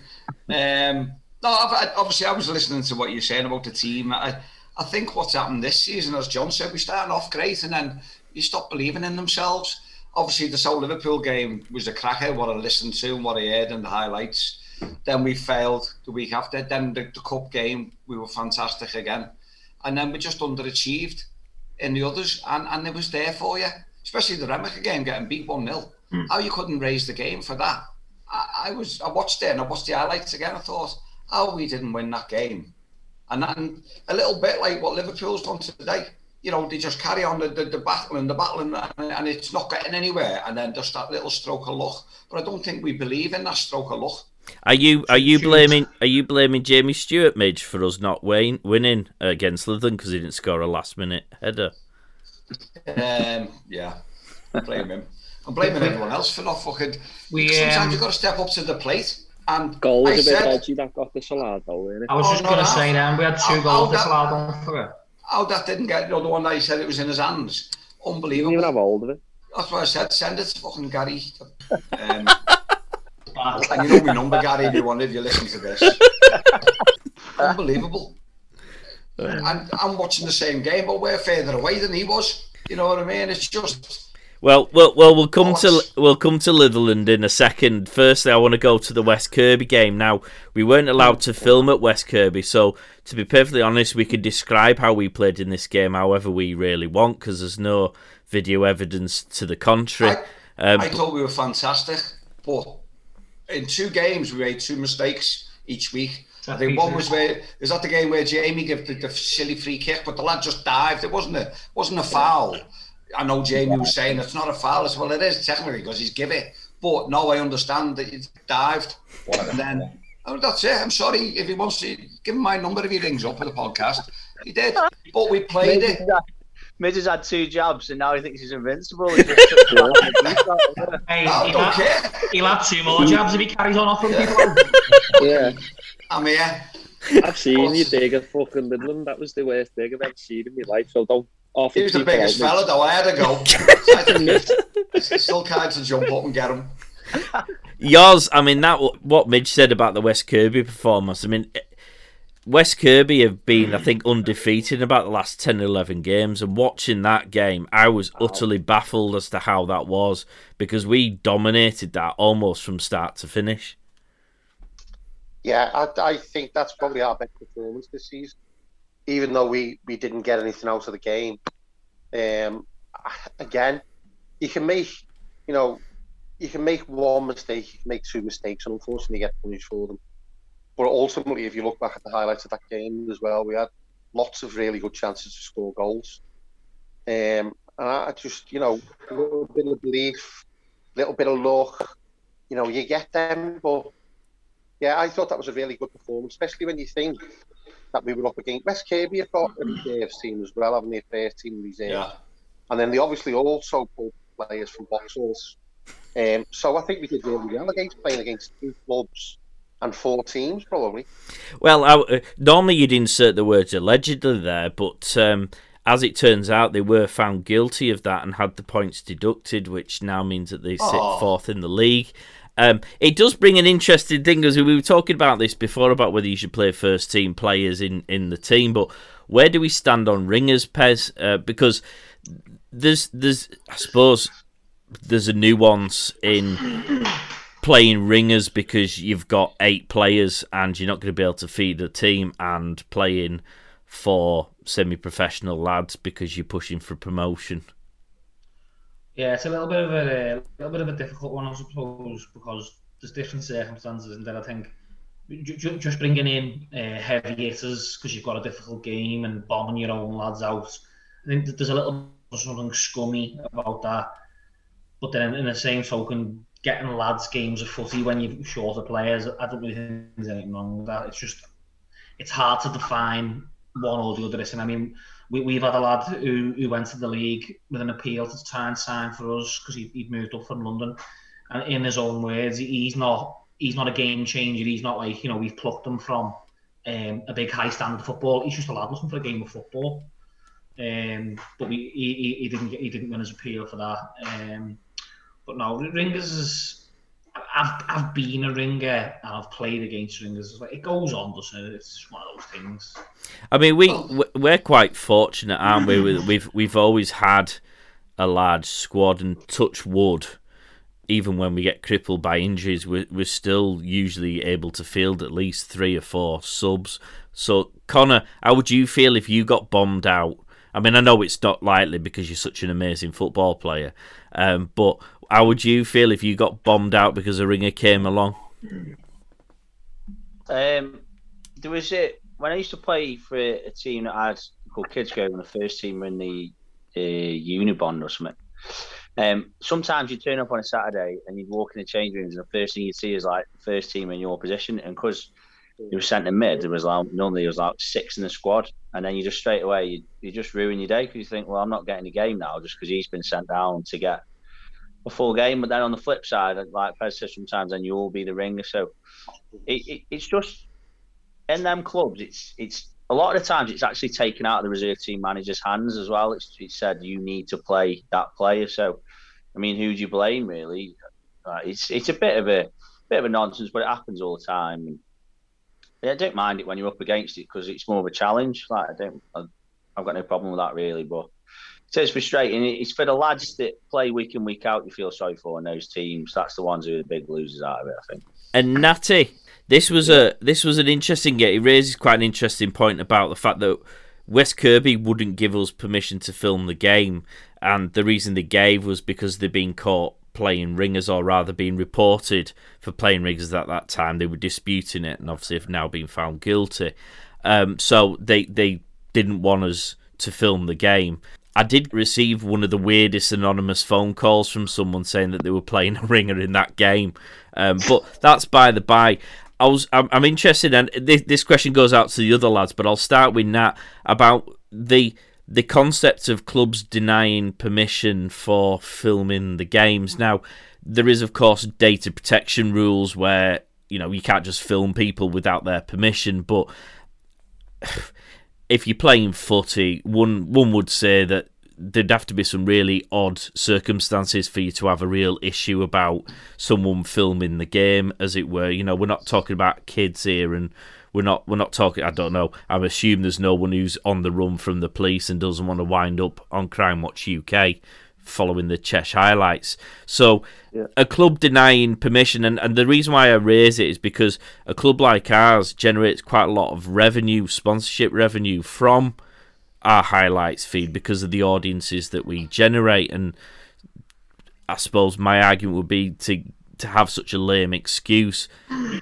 Um, no, I, obviously, I was listening to what you're saying about the team. I, I think what's happened this season, as John said, we started off great and then you stop believing in themselves. Obviously, the South Liverpool game was a cracker, what I listened to and what I heard in the highlights. Then we failed the week after. Then the, the cup game, we were fantastic again. And then we just underachieved in the others, and, and it was there for you, especially the Remyca game getting beat 1 0. Hmm. How you couldn't raise the game for that? I, I was I watched it and I watched the highlights again. I thought, how we didn't win that game, and then a little bit like what Liverpool's done today. You know, they just carry on the, the, the battle and the battle, and, and it's not getting anywhere. And then just that little stroke of luck. But I don't think we believe in that stroke of luck. Are you are you blaming are you blaming Jamie Stewart, Midge, for us not win, winning against Litherland because he didn't score a last minute header? Um, yeah, blame him. I'm blaming everyone else for not fucking. We, Sometimes um, you've got to step up to the plate. And Goal I was a bit said, dodgy that got the salad though, wasn't I it? was Oh, just no, going to say then, we had two Oh, goals oh, allowed on for it. how that didn't get, the one that he said it was in his hands. Didn't Unbelievable. even have hold of it. That's what I said. Send it to fucking Gary. Um, and you know my number, Gary, if you want, if you listen to this. Unbelievable. And I'm watching the same game, but we're further away than he was. You know what I mean? It's just Well, well, well, we'll come to Bollocks. we'll come to Litherland in a second. Firstly, I want to go to the West Kirby game. Now, we weren't allowed to film at West Kirby, so to be perfectly honest, we could describe how we played in this game however we really want because there's no video evidence to the contrary. I, Um, I thought we were fantastic, but in two games we made two mistakes each week. I Set think one pieces. was where is that the game where Jamie gave the, the silly free kick, but the lad just dived. It wasn't a wasn't a foul. I know Jamie was saying it's not a foul. I said, well, it is technically because he's give it. But no, I understand that he dived. And then oh, that's it. I'm sorry if he wants to give him my number if he rings up for the podcast. He did, but we played it. Midge has had two jabs and now he thinks he's invincible. He just took the- Hey, I he'll, don't have, care. he'll have two more jabs if he carries on offering people. Yeah, I'm here. I've seen you dig at fucking Midland. That was the worst dig I've ever seen in my life. So don't offer He was the people biggest fella, though. I had to go. I still can't to jump up and get him. Yours, I mean, that what Midge said about the West Kirby performance. I mean, West Kirby have been, I think, undefeated in about the last 10, 11 games. And watching that game, I was utterly baffled as to how that was because we dominated that almost from start to finish. Yeah, I, I think that's probably our best performance this season. Even though we, we didn't get anything out of the game. Um, again, you can make, you know, you can make one mistake, you can make two mistakes, and unfortunately get punished for them. But ultimately, if you look back at the highlights of that game as well, we had lots of really good chances to score goals. Um, and I just, you know, a little bit of belief, a little bit of luck, you know, you get them, but yeah, I thought that was a really good performance, especially when you think that we were up against West Kirby. Have got a reserves team as well, haven't they? A first team reserve, Yeah. and then they obviously also pulled players from Vauxhalls. Um, so I think we did really well against playing against two clubs and four teams, probably. Well, I, uh, normally you'd insert the words allegedly there, but um, as it turns out, they were found guilty of that and had the points deducted, which now means that they sit Oh. fourth in the league. Um, it does bring an interesting thing, as we were talking about this before about whether you should play first team players in, in the team, but where do we stand on ringers, Pez? Uh, because there's there's I suppose there's a nuance in playing ringers because you've got eight players and you're not going to be able to feed the team and playing for semi-professional lads because you're pushing for promotion. Yeah, it's a little bit of a, a little bit of a difficult one, I suppose, because there's different circumstances, and then I think ju- ju- just bringing in uh, heavy hitters because you've got a difficult game and bombing your own lads out. I think there's a little something scummy about that. But then, in the same token, getting lads games of footy when you've shorter players, I don't really think there's anything wrong with that. It's just it's hard to define one or the other. And I mean, we, we've had a lad who, who went to the league with an appeal to try and sign for us because he, he'd moved up from London. And in his own words, he's not he's not a game changer. He's not like you know we've plucked him from um, a big high standard of football. He's just a lad looking for a game of football. Um, but we, he, he, he didn't get, he didn't win his appeal for that. Um, but no, ringers is. I've I've been a ringer and I've played against ringers. Like, It goes on, doesn't it? It's just one of those things. I mean, we we're quite fortunate, aren't we? We- We've we've always had a large squad, and touch wood. Even when we get crippled by injuries, we're, we're still usually able to field at least three or four subs. So, Connor, how would you feel if you got bombed out? I mean, I know it's not likely because you're such an amazing football player, um, but how would you feel if you got bombed out because a ringer came along? Um, there was it when I used to play for a team that I had called Kidsgrove, and the first team were in the uh, Unibond or something. Um, sometimes you turn up on a Saturday and you walk in the change rooms, and the first thing you see is like the first team in your position, and because you were centre mid, there was like normally there was like six in the squad, and then you just straight away you, you just ruin your day because you think, well, I'm not getting a game now just because he's been sent down to get a full game. But then on the flip side, like Pez says, sometimes then you'll be the ringer. So it, it, it's just in them clubs. It's it's a lot of the times it's actually taken out of the reserve team manager's hands as well. It's, it's said you need to play that player. So I mean, who do you blame really? It's it's a bit of a bit of a nonsense, but it happens all the time. And yeah, I don't mind it when you're up against it because it's more of a challenge. Like I don't, I, I've got no problem with that really, but. It is frustrating. It's for the lads that play week in week out. You feel sorry for in those teams. That's the ones who are the big losers out of it. I think. And Natty, this was a this was an interesting game. It raises quite an interesting point about the fact that West Kirby wouldn't give us permission to film the game, and the reason they gave was because they'd been caught playing ringers, or rather being reported for playing ringers at that time. They were disputing it, and obviously have now been found guilty. Um, so they they didn't want us to film the game. I did receive one of the weirdest anonymous phone calls from someone saying that they were playing a ringer in that game, um, but that's by the by. I was I'm, I'm interested, and this, this question goes out to the other lads, but I'll start with Nat about the the concept of clubs denying permission for filming the games. Now, there is of course data protection rules where you know you can't just film people without their permission, but if you're playing footy, one one would say that there'd have to be some really odd circumstances for you to have a real issue about someone filming the game, as it were. You know, we're not talking about kids here, and we're not we're not talking. I don't know. I'm assuming there's no one who's on the run from the police and doesn't want to wind up on Crime Watch UK following the Chesh highlights. So Yeah. a club denying permission, and, and the reason why I raise it is because a club like ours generates quite a lot of revenue, sponsorship revenue from our highlights feed because of the audiences that we generate. And I suppose my argument would be to to have such a lame excuse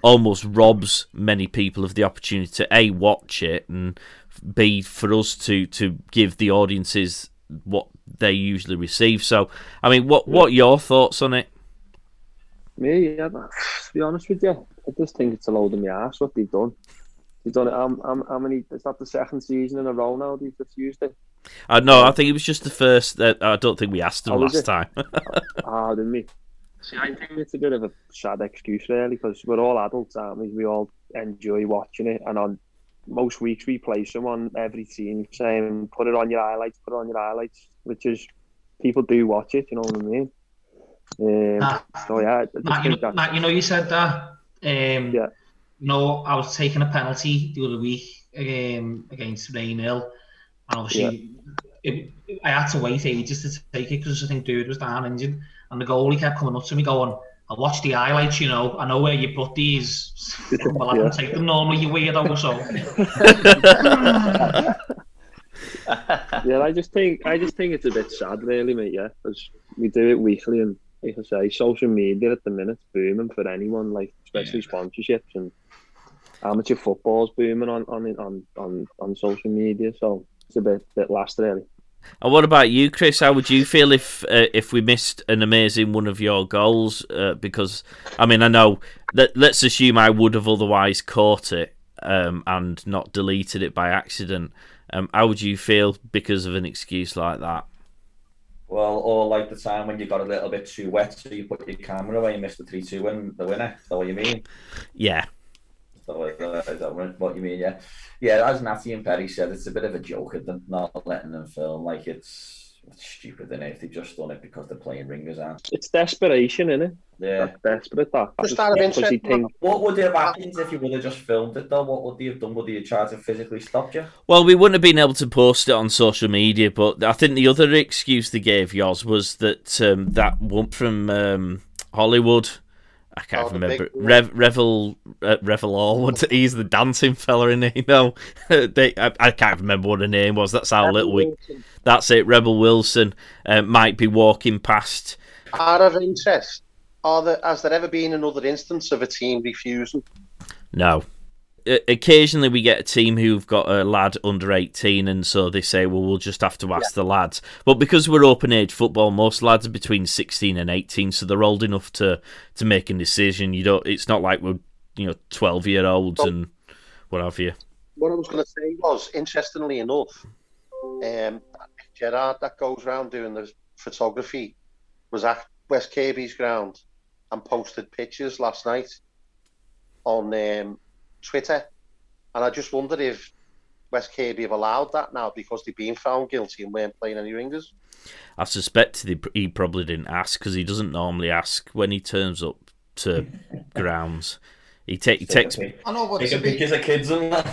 almost robs many people of the opportunity to a watch it and b for us to to give the audiences what they usually receive. So, I mean, what what are your thoughts on it? Me, yeah, to be honest with you, I just think it's a load of my ass what they've done. They've done it. Um, um, how many? Is that the second season in a row now? They've refused it. Uh, no, I think it was just the first. That I don't think we asked them Oh, last time. Ah, didn't we? See, I think it's a bit of a sad excuse, really, because we're all adults, aren't we? We all enjoy watching it, and on most weeks we play someone every team saying, "Put it on your highlights, put it on your highlights," which is people do watch it. You know what I mean? Um, Ah. so yeah, Matt, you, know, Matt, you know, you said that. Um, Yeah. You know, I was taking a penalty the other week um, against Rainhill, and obviously it, I had to wait ages to take it because I think dude was down injured, and the goalie kept coming up to me going, "I watched the highlights. You know, I know where you put these. well, I Yeah. don't take them normally, you weirdo." So yeah, I just think I just think it's a bit sad, really, mate. Yeah, because we do it weekly, and like I say, social media at the minute's booming for anyone, like especially sponsorships and amateur football's booming on on on on, on social media. So it's a bit bit last, really. And what about you, Chris? How would you feel if uh, if we missed an amazing one of your goals? Uh, because I mean, I know that. Let's assume I would have otherwise caught it um, and not deleted it by accident. Um, how would you feel because of an excuse like that? Well, or like the time when you got a little bit too wet, so you put your camera away and missed the 3 2 win, the winner. Is that what you mean? Yeah, Is that what, uh, is that what you mean? Yeah. Yeah, as Natty and Perry said, it's a bit of a joke at them not letting them film. Like, it's stupid, is If they've just done it because they're playing ringers, aren't It's desperation, isn't it? Yeah. That's desperate. That Just out of interest, you think What would they have happened if you would have just filmed it, though? What would they have done? Would they have tried to physically stop you? Well, we wouldn't have been able to post it on social media, but I think the other excuse they gave yours was that um, that one from um, Hollywood. I can't Oh, remember. Rev, Revel, uh, Revel Allwood. He's the dancing fella in it. You know, they, I, I can't remember what her name was. That's how little we. That's it. Rebel Wilson uh, might be walking past. Out of interest, are there has there ever been another instance of a team refusing? No. Occasionally, we get a team who've got a lad under 18, and so they say, well, we'll just have to ask the lads. But because we're open age football, most lads are between 16 and 18, so they're old enough to, to make a decision. You don't. It's not like we're, you know, 12 year olds and what have you. What I was going to say was, interestingly enough, um, Gerard that goes around doing the photography was at West Kirby's ground and posted pictures last night on um, Twitter, and I just wondered if West Kirby have allowed that now because they've been found guilty and weren't playing any ringers. I suspect he, he probably didn't ask because he doesn't normally ask when he turns up to grounds. He, ta- he takes. I know, but it's a Taking bit, pictures of kids and that.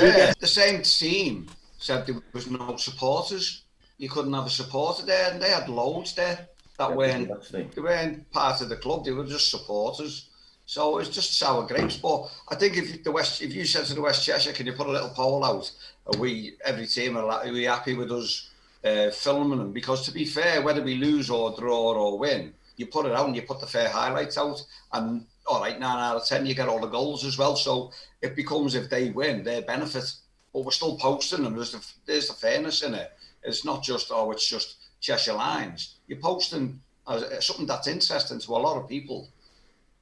fair, the same team said there was no supporters. You couldn't have a supporter there, and they had loads there that weren't Actually. they weren't part of the club. They were just supporters. So it was just sour grapes. But I think if the West, if you said to the West Cheshire, can you put a little poll out? Are we every team are, are we happy with us uh, filming them because, to be fair, whether we lose or draw or win, you put it out and you put the fair highlights out, and all right, nine out of ten, you get all the goals as well. So it becomes if they win, their benefit. But we're still posting them. There's the, there's the fairness in it. It's not just oh, it's just Cheshire lines. You're posting uh, something that's interesting to a lot of people,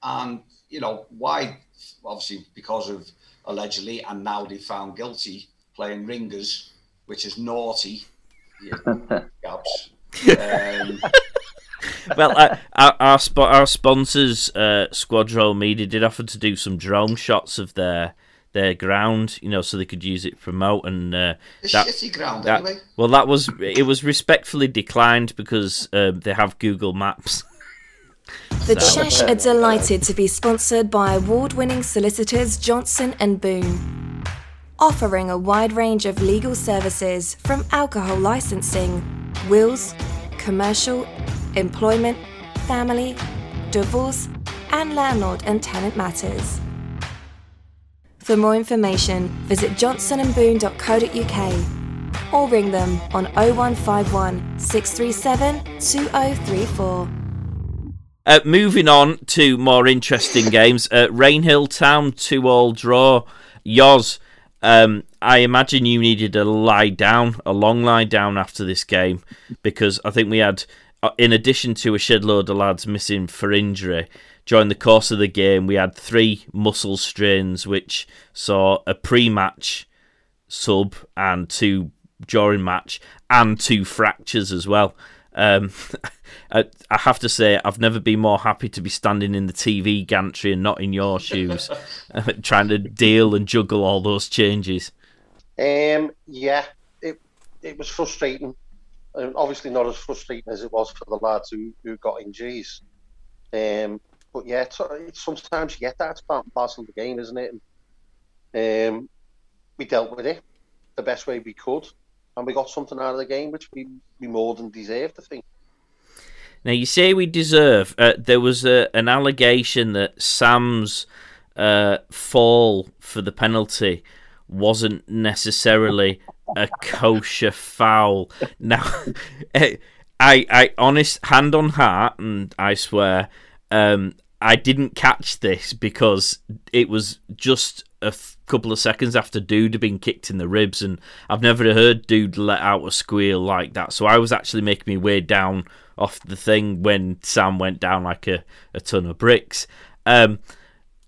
and you know why? Obviously, because of allegedly, and now they found guilty playing ringers, which is naughty. Yeah, gaps. Um, well, uh, our our, sp- our sponsors, uh, Squadron Media, did offer to do some drone shots of their their ground, you know, so they could use it to promote and uh, that, shitty ground that, anyway. Well, that was it was respectfully declined because uh, they have Google Maps. The Chesh are delighted to be sponsored by award-winning solicitors Johnson and Boone, offering a wide range of legal services from alcohol licensing, wills, commercial, employment, family, divorce, and landlord and tenant matters. For more information, visit johnsonandboone.co.uk or ring them on 0151 637 2034. Uh, moving on to more interesting games, uh, Rainhill Town two all draw. Yoz, um, I imagine you needed a lie down, a long lie down after this game because I think we had, uh, in addition to a shed load of lads missing for injury, during the course of the game, we had three muscle strains, which saw a pre-match sub and two during match, and two fractures as well. Um, I, I, have to say, I've never been more happy to be standing in the TV gantry and not in your shoes, trying to deal and juggle all those changes. Um, yeah, it it was frustrating. Um, obviously, not as frustrating as it was for the lads who, who got injuries. Um, but yeah, it's, it's, sometimes you get that. It's part and parcel of the game, isn't it? And, um, we dealt with it the best way we could, and we got something out of the game which we, we more than deserved, I think. Now you say we deserve. Uh, there was a, an allegation that Sam's uh, fall for the penalty wasn't necessarily a kosher foul. Now, I, I, honest hand on heart, and I swear, um, I didn't catch this because it was just a f- couple of seconds after Dude had been kicked in the ribs, and I've never heard Dude let out a squeal like that. So I was actually making me way down off the thing when Sam went down like a, a ton of bricks. Um,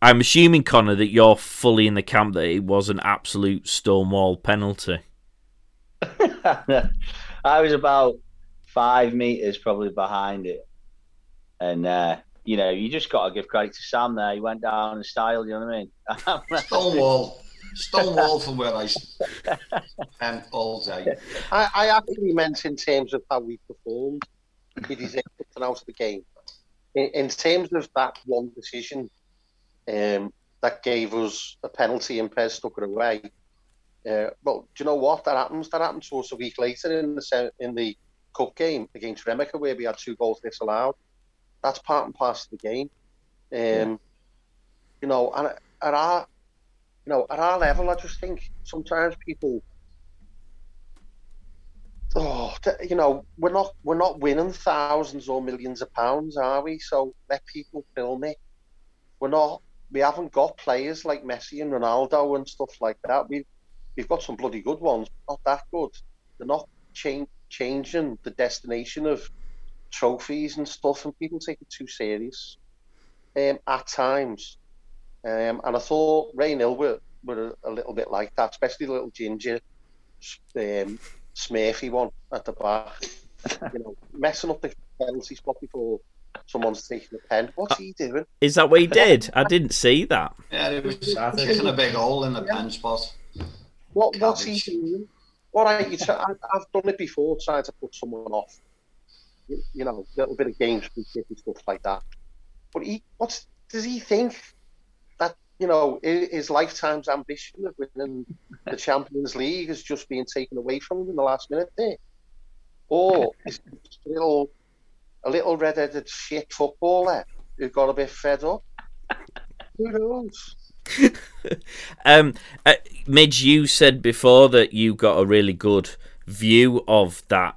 I'm assuming, Connor, that you're fully in the camp that it was an absolute stonewall penalty. I was about five meters probably behind it, and uh, you know, you just got to give credit to Sam there. He went down in style, you know what I mean? Stonewall. Stonewall from where I spent all day. I, I actually meant in terms of how we performed. It is something out of the game. In, in, terms of that one decision um, that gave us a penalty and Pez took it away. Uh, well, do you know what? That happens. That happened to us a week later in the in the cup game against Remyca, where we had two goals disallowed that's part and parcel of the game. Um, yeah. You know, and at our, you know, at our level, I just think sometimes people, oh, you know, we're not we're not winning thousands or millions of pounds, are we? So let people film it. We're not. We haven't got players like Messi and Ronaldo and stuff like that. We've we've got some bloody good ones, but not that good. They're not change, changing the destination of trophies and stuff, and people take it too serious um, at times. Um, and I thought Rainhill were, were a, a, little bit like that, especially the little ginger, um, Smurfy one at the back. you know, messing up the penalty spot before someone's taking a pen. What's he doing? Is that what he did? I didn't see that. Yeah, it was kicking a big hole in the pen spot. What, what's he doing? All right, you try, I've done it before, trying to put someone off you know, a little bit of gamesmanship and stuff like that. But he, what's does he think that you know his lifetime's ambition of winning the Champions League is just being taken away from him in the last minute there, or is little a little red-headed shit footballer who got a bit fed up? Who knows? um, uh, Midge, you said before that you got a really good view of that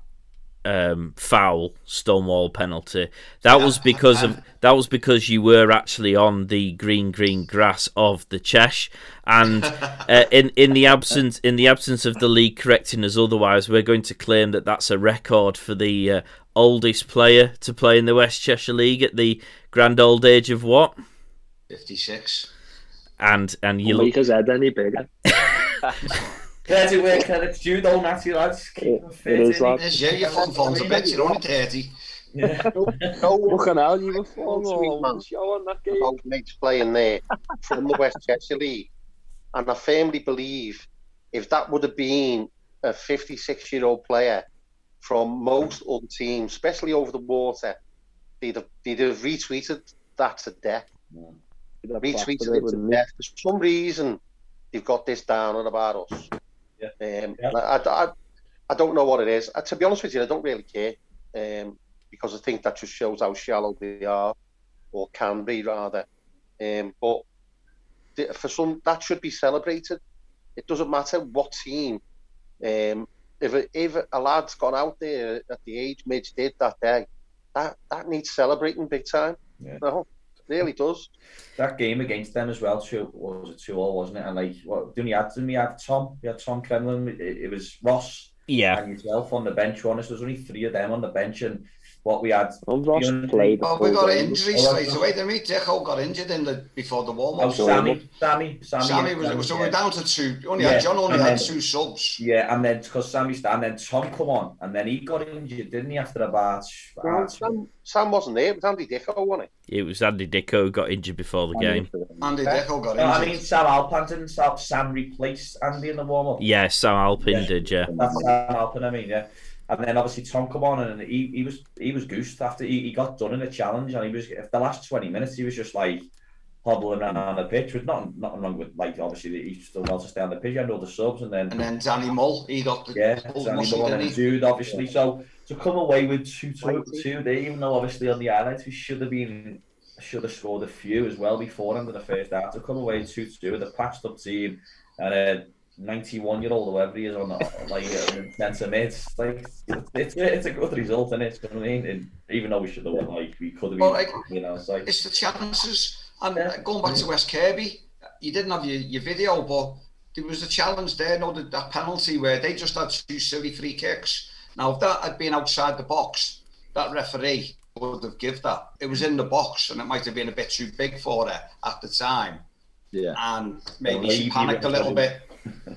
um, foul Stonewall penalty. That was because of that was because you were actually on the green green grass of the Chesh, and uh, in in the absence in the absence of the league correcting us otherwise, we're going to claim that that's a record for the uh, oldest player to play in the West Cheshire League at the grand old age of what? Fifty six. And and you Will look make his head any bigger. There's it where credits due though, Natty lads. Keep them fit, It is, innit? lad. Yes, yeah, your phone phone's a bit. You're only thirty. Yeah. No one Fucking hell, you were four Sweet more man. show on that game. about mates playing there from the West Cheshire League. And I firmly believe if that would have been a 56 year old player from most other teams, especially over the water, they'd have, they'd have retweeted that to death. He'd Retweeted it to death. For some reason, they've got this down on about us. Yeah. Um, Yeah. I, I, I don't know what it is. Uh, to be honest with you, I don't really care um, because I think that just shows how shallow they are, or can be rather. Um, but the- for some, that should be celebrated. It doesn't matter what team. Um, if a, if a lad's gone out there at the age Midge did that day, that that needs celebrating big time. Yeah. No, it really does. that game against them as well. Two was it two all, wasn't it? And like, what didn't we have? Didn't we have Tom? We had Tom Kremlin. It, it was Ross yeah. and yourself on the bench. Honest, there was only three of them on the bench, and what we had. Well, Ross Beyond- played the Well, we got game. injuries Oh, straight that's- away, didn't we? Deco got injured in the before the warm Oh, up. Sammy, Sammy, Sammy, Sammy and was so yeah. we're down to two. Only Yeah, had John only and had then- two subs. Yeah, and then because Sammy started, and then Tom come on, and then he got injured, didn't he? After about, Well, Sam, Sam wasn't there. It was Andy Dicko, wasn't It It was Andy Dicko who got injured before the game. Andy Okay. Deco got no, I injured. mean Sam Alpin didn't Sam, Sam replaced Andy in the warm up. Yeah, Sam Alpin Yeah. did, yeah. That's Sam Alpin, I mean, yeah. And then obviously Tom come on and he, he was he was goosed after he, he got done in a challenge and he was if the last twenty minutes he was just like hobbling around on the pitch with nothing nothing wrong with like obviously he still well to stay on the pitch and all the subs and then And then Danny Mull, he got the yeah pulled Danny muscle, Moore didn't and he? Jude obviously so to come away with two two Mighty. two there even though obviously on the highlights we should have been should have scored a few as well before end of the first half to come away two two with a patched up team and a 91 year old whoever he is on the, like uh, centre mid it's like it's, it's a good result and it's you know what I mean and even though we should have won like we could have Well, been like- you know it's like It's the chances. And Yeah. uh, going back to West Kirby, you didn't have your, your video, but there was a challenge there, no, that, that penalty where they just had two silly free kicks. Now, if that had been outside the box, that referee would have given that. It was in the box, and it might have been a bit too big for her at the time. Yeah. And maybe Well, she panicked a little eventually. bit,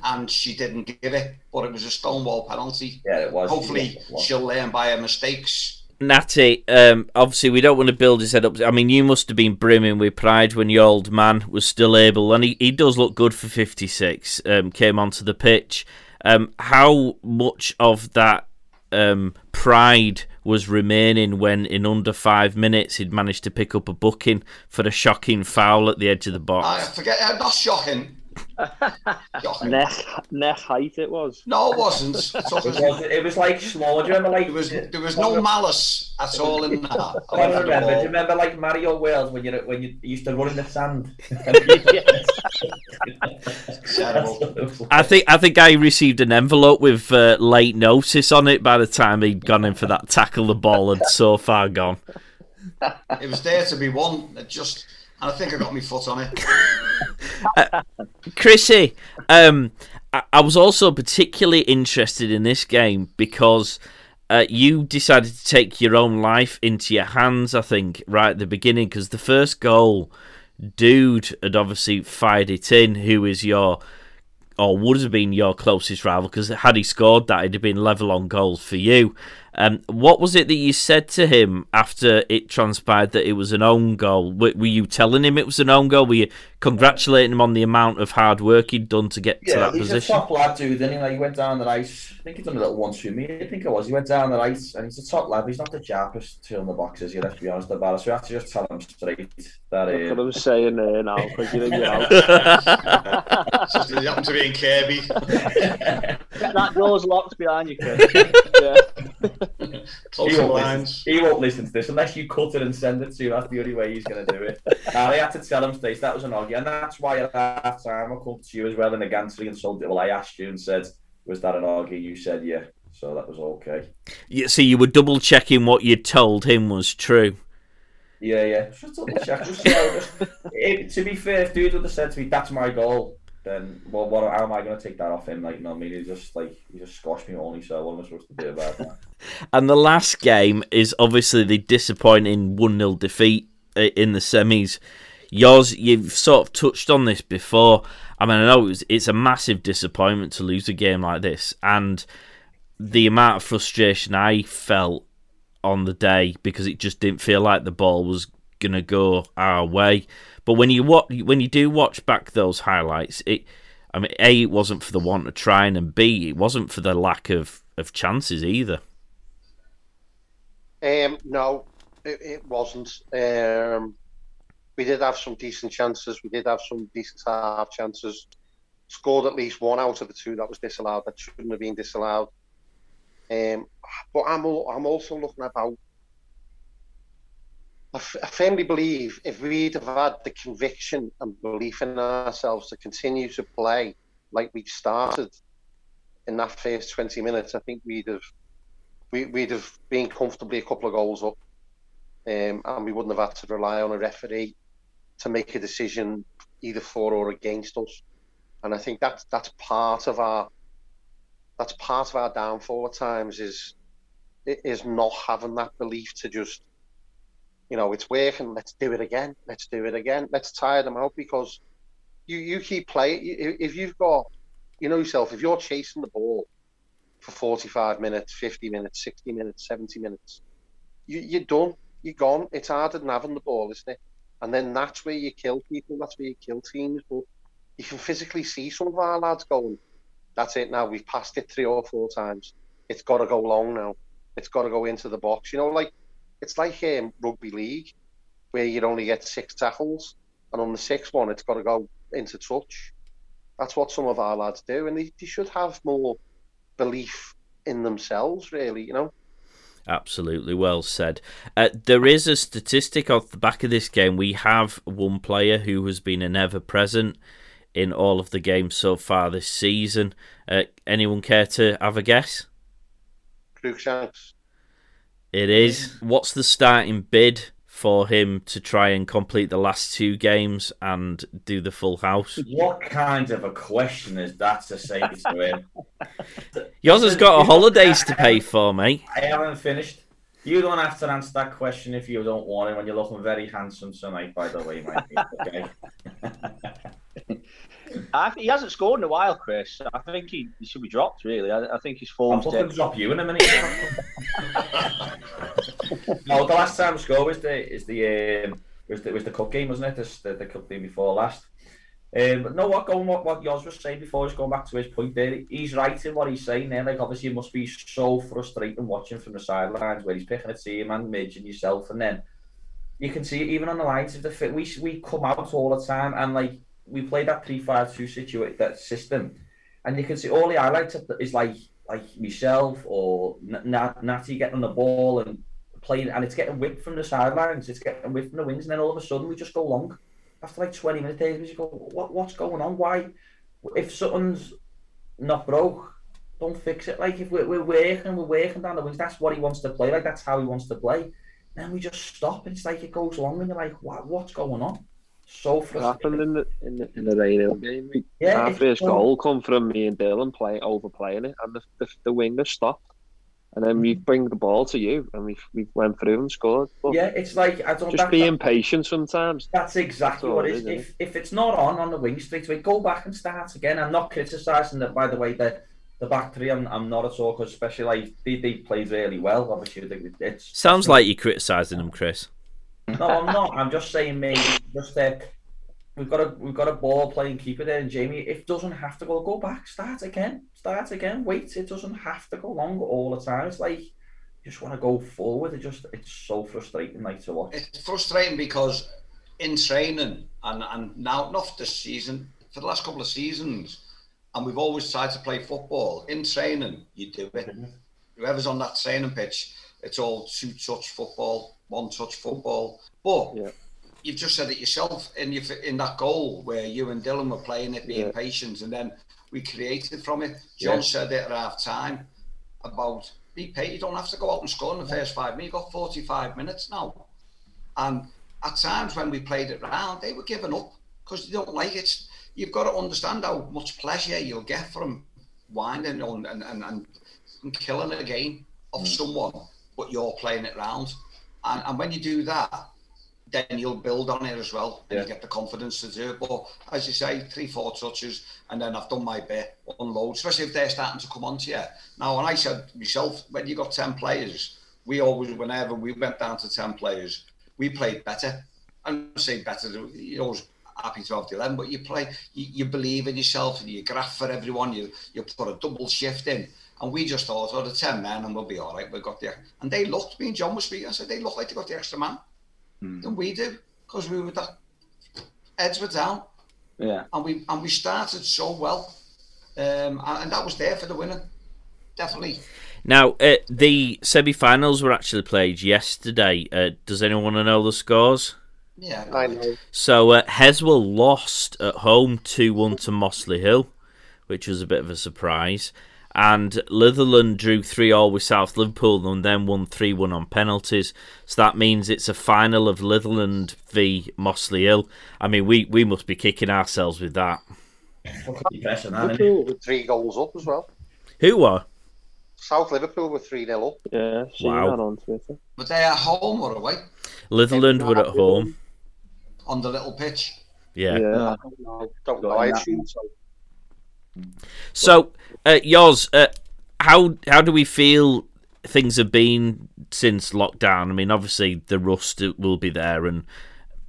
and she didn't give it. But it was a stonewall penalty. yeah it was Hopefully, it was. she'll learn by her mistakes. Natty, um, obviously we don't want to build his head up. I mean, you must have been brimming with pride when your old man was still able, and he, he does look good for 56, um, came onto the pitch. Um, how much of that um, pride was remaining when in under five minutes he'd managed to pick up a booking for a shocking foul at the edge of the box? I box? forget, uh, not shocking. Shocking. Neck, neck height it was. No, it wasn't. It It was- was, it was like slow. Do you remember like There was there was no malice at all in that. I I went remember. Do you remember like Mario World when you when you used to run in the sand? I think I think I received an envelope with uh, late notice on it by the time he'd gone in for that tackle. The ball had so far gone. It was there to be won. It just, and I think I got my foot on it. Chrissy, um, I, I was also particularly interested in this game because uh, you decided to take your own life into your hands. I think right at the beginning because the first goal, dude had obviously fired it in. Who is your or would have been your closest rival because had he scored that, it'd have been level on goals for you. Um, what was it that you said to him after it transpired that it was an own goal? Were, were you telling him it was an own goal? Were you congratulating him on the amount of hard work he'd done to get to Yeah, that he's position? a top lad, dude. Then he like he went down the ice. I think he'd done a little one two me. I think it was. He went down the ice, and he's a top lad. He's not the sharpest two in the boxes. Yeah, let's be honest about it. So we have to just tell him straight that. Look what I'm saying there now, because you're in your just it happened to be in Kirby. that door's locked behind you, Chris. Yeah. He, won't listen, he won't listen to this unless you cut it and send it to him. That's the only way he's going to do it. Now, I had to tell him straight that was an argument, and that's why at half time I come to you as well in the gantry and told you. Well, I asked you and said, "Was that an argument?" You said, "Yeah." so that was okay. Yeah, so you were double checking what you'd told him was true. Yeah, yeah. Just double check. Just, you just, it, to be fair, if dude would have said to me, "That's my goal," then well, what? How am I going to take that off him? Like, you know, what I mean, he just like he just squashed me only. So what am I supposed to do about that? And the last game is obviously the disappointing 1 0 defeat in the semis. Yours, you've sort of touched on this before. I mean, I know it was, it's a massive disappointment to lose a game like this, and the amount of frustration I felt on the day because it just didn't feel like the ball was gonna go our way. But when you watch, when you do watch back those highlights, it, I mean, a it wasn't for the want of trying, and b it wasn't for the lack of of chances either. Um, no, it, it wasn't. Um, we did have some decent chances. We did have some decent half chances. Scored at least one out of the two that was disallowed. That shouldn't have been disallowed. Um, but I'm I'm also looking about. I, firmly believe if we'd have had the conviction and belief in ourselves to continue to play like we started in that first 20 minutes, I think we'd have we, we'd have been comfortably a couple of goals up, um, and we wouldn't have had to rely on a referee to make a decision either for or against us. And I think that's that's part of our that's part of our downfall at times is is not having that belief to just you know it's working let's do it again let's do it again let's tire them out because you you keep playing if you've got you know yourself if you're chasing the ball for 45 minutes 50 minutes 60 minutes 70 minutes you, you're done you're gone it's harder than having the ball isn't it and then that's where you kill people that's where you kill teams but you can physically see some of our lads going that's it now. We've passed it three or four times. It's got to go long now. It's got to go into the box. You know, like it's like um, rugby league, where you only get six tackles, and on the sixth one, it's got to go into touch. That's what some of our lads do, and they, they should have more belief in themselves, really. You know. Absolutely well said. Uh, there is a statistic off the back of this game. We have one player who has been an ever present in all of the games so far this season. Uh, anyone care to have a guess? Cruikshanks. It is. What's the starting bid for him to try and complete the last two games and do the full house? What kind of a question is that to say to him? Yours has got a holidays to pay for, mate. I haven't finished. You don't have to answer that question if you don't want it when you're looking very handsome tonight, by the way, mate. Okay. I, he hasn't scored in a while, Chris. I think he, he should be dropped. Really, I, I think his form's I'm going to drop you in a minute. no, the last time I scored was the is the um, was the was the cup game, wasn't it? The, the cup game before last. Um, but no, what going what what Yoz was saying before, is going back to his point there. He's right in what he's saying there. Like obviously, it must be so frustrating watching from the sidelines where he's picking a team and midging yourself, and then you can see even on the lines of the fit. We we come out all the time and like we played that three five two situation that system, and you can see all the highlights is like like myself or Nat, Natty getting on the ball and playing, and it's getting whipped from the sidelines, it's getting whipped from the wings, and then all of a sudden we just go long after like twenty minutes. we you go, what what's going on? Why? If something's not broke, don't fix it. Like if we're, we're working, we're working down the wings. That's what he wants to play. Like that's how he wants to play. Then we just stop. It's like it goes long, and you're like, what what's going on? So happened in the in the, in the Rain game. Yeah, our first goal come from me and Dylan playing overplaying it, and the the, the winger stopped, and then we mm. bring the ball to you, and we we went through and scored. But yeah, it's like I don't just be impatient sometimes. That's exactly that's what it is. is if if it's not on on the wing straight away, go back and start again. I'm not criticising that. By the way, that the back three, I'm, I'm not at all because especially like they, they played really well. Obviously, it's sounds like you're criticising them, Chris. No, I'm not. I'm just saying maybe just uh, we've got a we've got a ball playing keeper there, and Jamie, it doesn't have to go go back, start again, start again, wait. It doesn't have to go long all the time. It's like you just want to go forward. It just it's so frustrating, like to watch. It's frustrating because in training and and now not this season for the last couple of seasons, and we've always tried to play football in training. You do it. Mm-hmm. Whoever's on that training pitch, it's all two touch football one touch football. But yeah. you've just said it yourself in your, in that goal where you and Dylan were playing it, being yeah. patient, and then we created from it. John yeah. said it at half time. about repay. You don't have to go out and score in the first five minutes. You've got 45 minutes now. And at times when we played it round, they were giving up because they don't like it. You've got to understand how much pleasure you'll get from winding and, and, and, and killing a game of mm. someone, but you're playing it round. And, and when you do that, then you'll build on it as well and Yeah. you get the confidence to do it. But as you say, three, four touches, and then I've done my bit, unload, especially if they're starting to come on to you. Now, when I said myself, when you got 10 players, we always, whenever we went down to 10 players, we played better. I'm saying better, you're always happy to have the 11, but you play, you, you believe in yourself and you graph for everyone, you, you put a double shift in. And we just thought, oh, the 10 men and we'll be all right. We've got the, and they looked, me and John was speaking, I said, they look like they got the extra man than we do because we were that heads were down Yeah. and we and we started so well um, and, and that was there for the winning definitely Now, uh, the semi-finals were actually played yesterday. Uh, does anyone want to know the scores? yeah I know. So uh, Heswall lost at home two one to Mossley Hill, which was a bit of a surprise. And Litherland drew three all with South Liverpool and then won three one on penalties. So that means it's a final of Litherland v Mossley Hill. I mean, we, we must be kicking ourselves with that. Fucking depressing, that. Liverpool with three goals up as well. Who were? South Liverpool were 3 0 up. Yeah, seen Wow. that on Twitter. but they are home or away Litherland were at home. on the little pitch Yeah. Yeah. Don't know. I assume so. So, uh, Yoz, uh, how how do we feel things have been since lockdown? I mean, obviously the rust will be there, and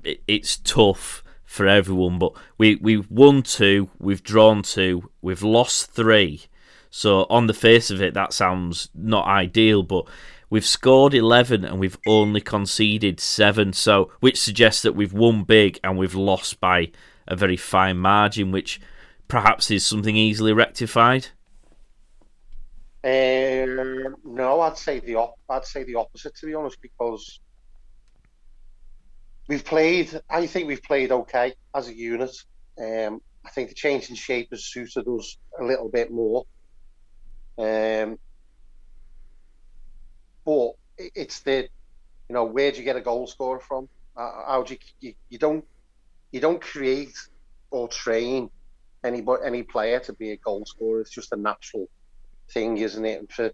it, it's tough for everyone. But we we've won two, we've drawn two, we've lost three. So on the face of it, that sounds not ideal, but. We've scored 11 and we've only conceded 7, so which suggests that we've won big and we've lost by a very fine margin, which perhaps is something easily rectified. Um, no, I'd say the op- I'd say the opposite to be honest, because we've played. I think we've played okay as a unit. Um, I think the change in shape has suited us a little bit more. Um, but it's the, you know, where do you get a goal scorer from? Uh, how do you, you you don't you don't create or train any any player to be a goal scorer. It's just a natural thing, isn't it? And for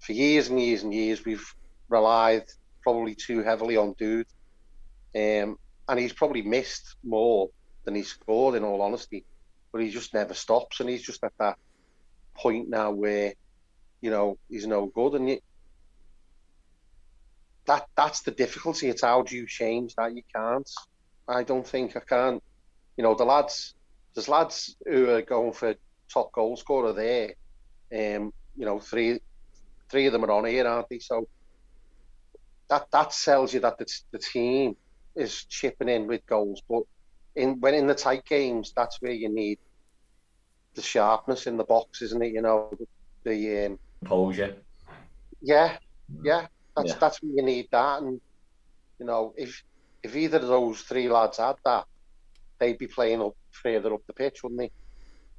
for years and years and years, we've relied probably too heavily on Dude, um, and he's probably missed more than he scored. In all honesty, but he just never stops, and he's just at that point now where you know he's no good, and that that's the difficulty. It's how do you change that? You can't. I don't think I can. You know, the lads, there's lads who are going for top goal scorer there. Um, you know, three three of them are on here, aren't they? So that that tells you that the, the team is chipping in with goals. But in when in the tight games, that's where you need the sharpness in the box, isn't it? You know, the um, Composure. yeah, yeah. That's Yeah. that's where you need that, and you know, if if either of those three lads had that, they'd be playing up further up the pitch, wouldn't they?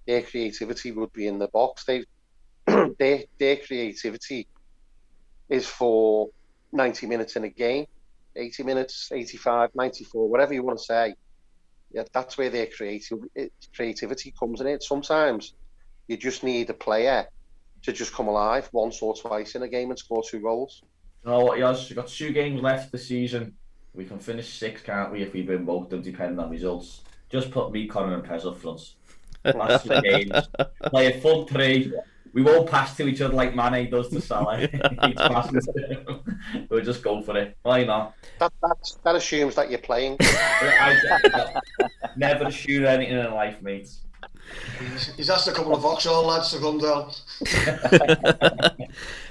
Their creativity would be in the box. They their their creativity is for ninety minutes in a game, eighty minutes, 85, 94, whatever you want to say. Yeah, that's where their creative eh, creativity comes in. It sometimes you just need a player to just come alive once or twice in a game and score two goals. You know what, Yoz? We've got two games left this season. We can finish six, can't we, if we win both of them, depending on results. Just put me, Connor, and Pez up front. Last two games. Play a full three. We won't pass to each other like Mane does to Salah. Each pass is- we'll just go for it. Why not? That that's, that assumes that you're playing. I, I- never assume anything in life, mates. he's asked a couple of Vauxhall lads to come down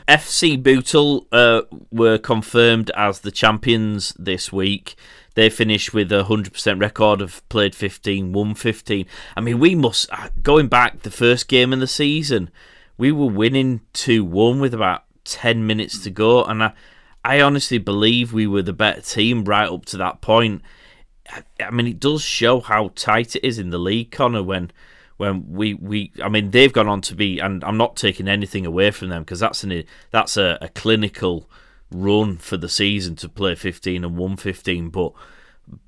FC Bootle uh, were confirmed as the champions this week. They finished with a 100% record of played 15, won 15. I mean, we must, uh, going back the first game in the season, we were winning 2 1 with about 10 minutes to go. And I, I honestly believe we were the better team right up to that point. I- mean, it does show how tight it is in the league, Connor, when when we, we I mean they've gone on to be and I'm not taking anything away from them because that's an that's a, a clinical run for the season to play 15 and 115 but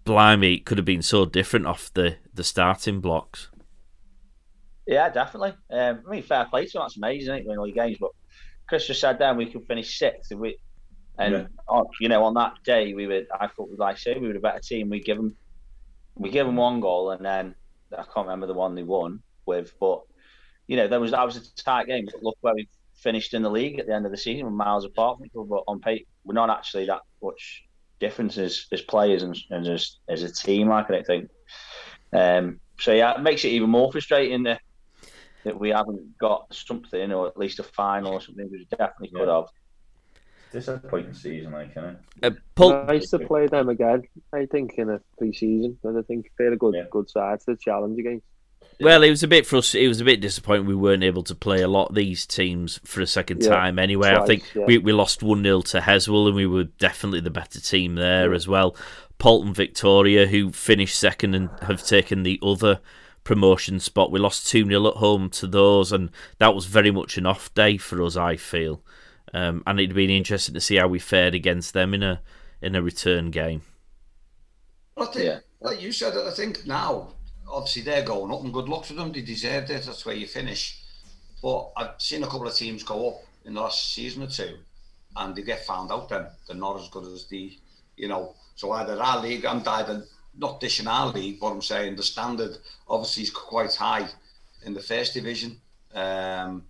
blimey it could have been so different off the the starting blocks yeah definitely um, I mean fair play to them that's amazing ain't winning all your games but Chris just said down we could finish sixth if we and yeah. oh, you know on that day we were I thought like I say we were a better team we give them we give them one goal and then I can't remember the one they won with, but you know, there was that was a tight game. But look where we finished in the league at the end of the season, we're miles apart from people. But on paper, we're not actually that much difference as, as players and, and as, as a team. Like I think. Um, so yeah, it makes it even more frustrating that that we haven't got something or at least a final or something we definitely yeah. could have. Disappointing season, like, you know. Uh, Paul... Nice to play them again. I think in a pre-season, and I think they're a good yeah. good side to challenge against. Well, it was a bit frust- It was a bit disappointing we weren't able to play a lot of these teams for a second yeah, time. Anyway, twice, I think yeah. we, we lost one 0 to Heswall, and we were definitely the better team there as well. Poulton Victoria, who finished second and have taken the other promotion spot. We lost 2 0 at home to those, and that was very much an off day for us, I feel. Um, and it'd been interesting to see how we fared against them in a in a return game. I think, yeah. like you said, I think now obviously they're going up and good luck to them. They deserved it. That's where you finish. But I've seen a couple of teams go up in the last season or two, and they get found out. Then they're not as good as the, you know. So either our league, I'm either not dishing our league, but I'm saying the standard obviously is quite high in the first division. Um,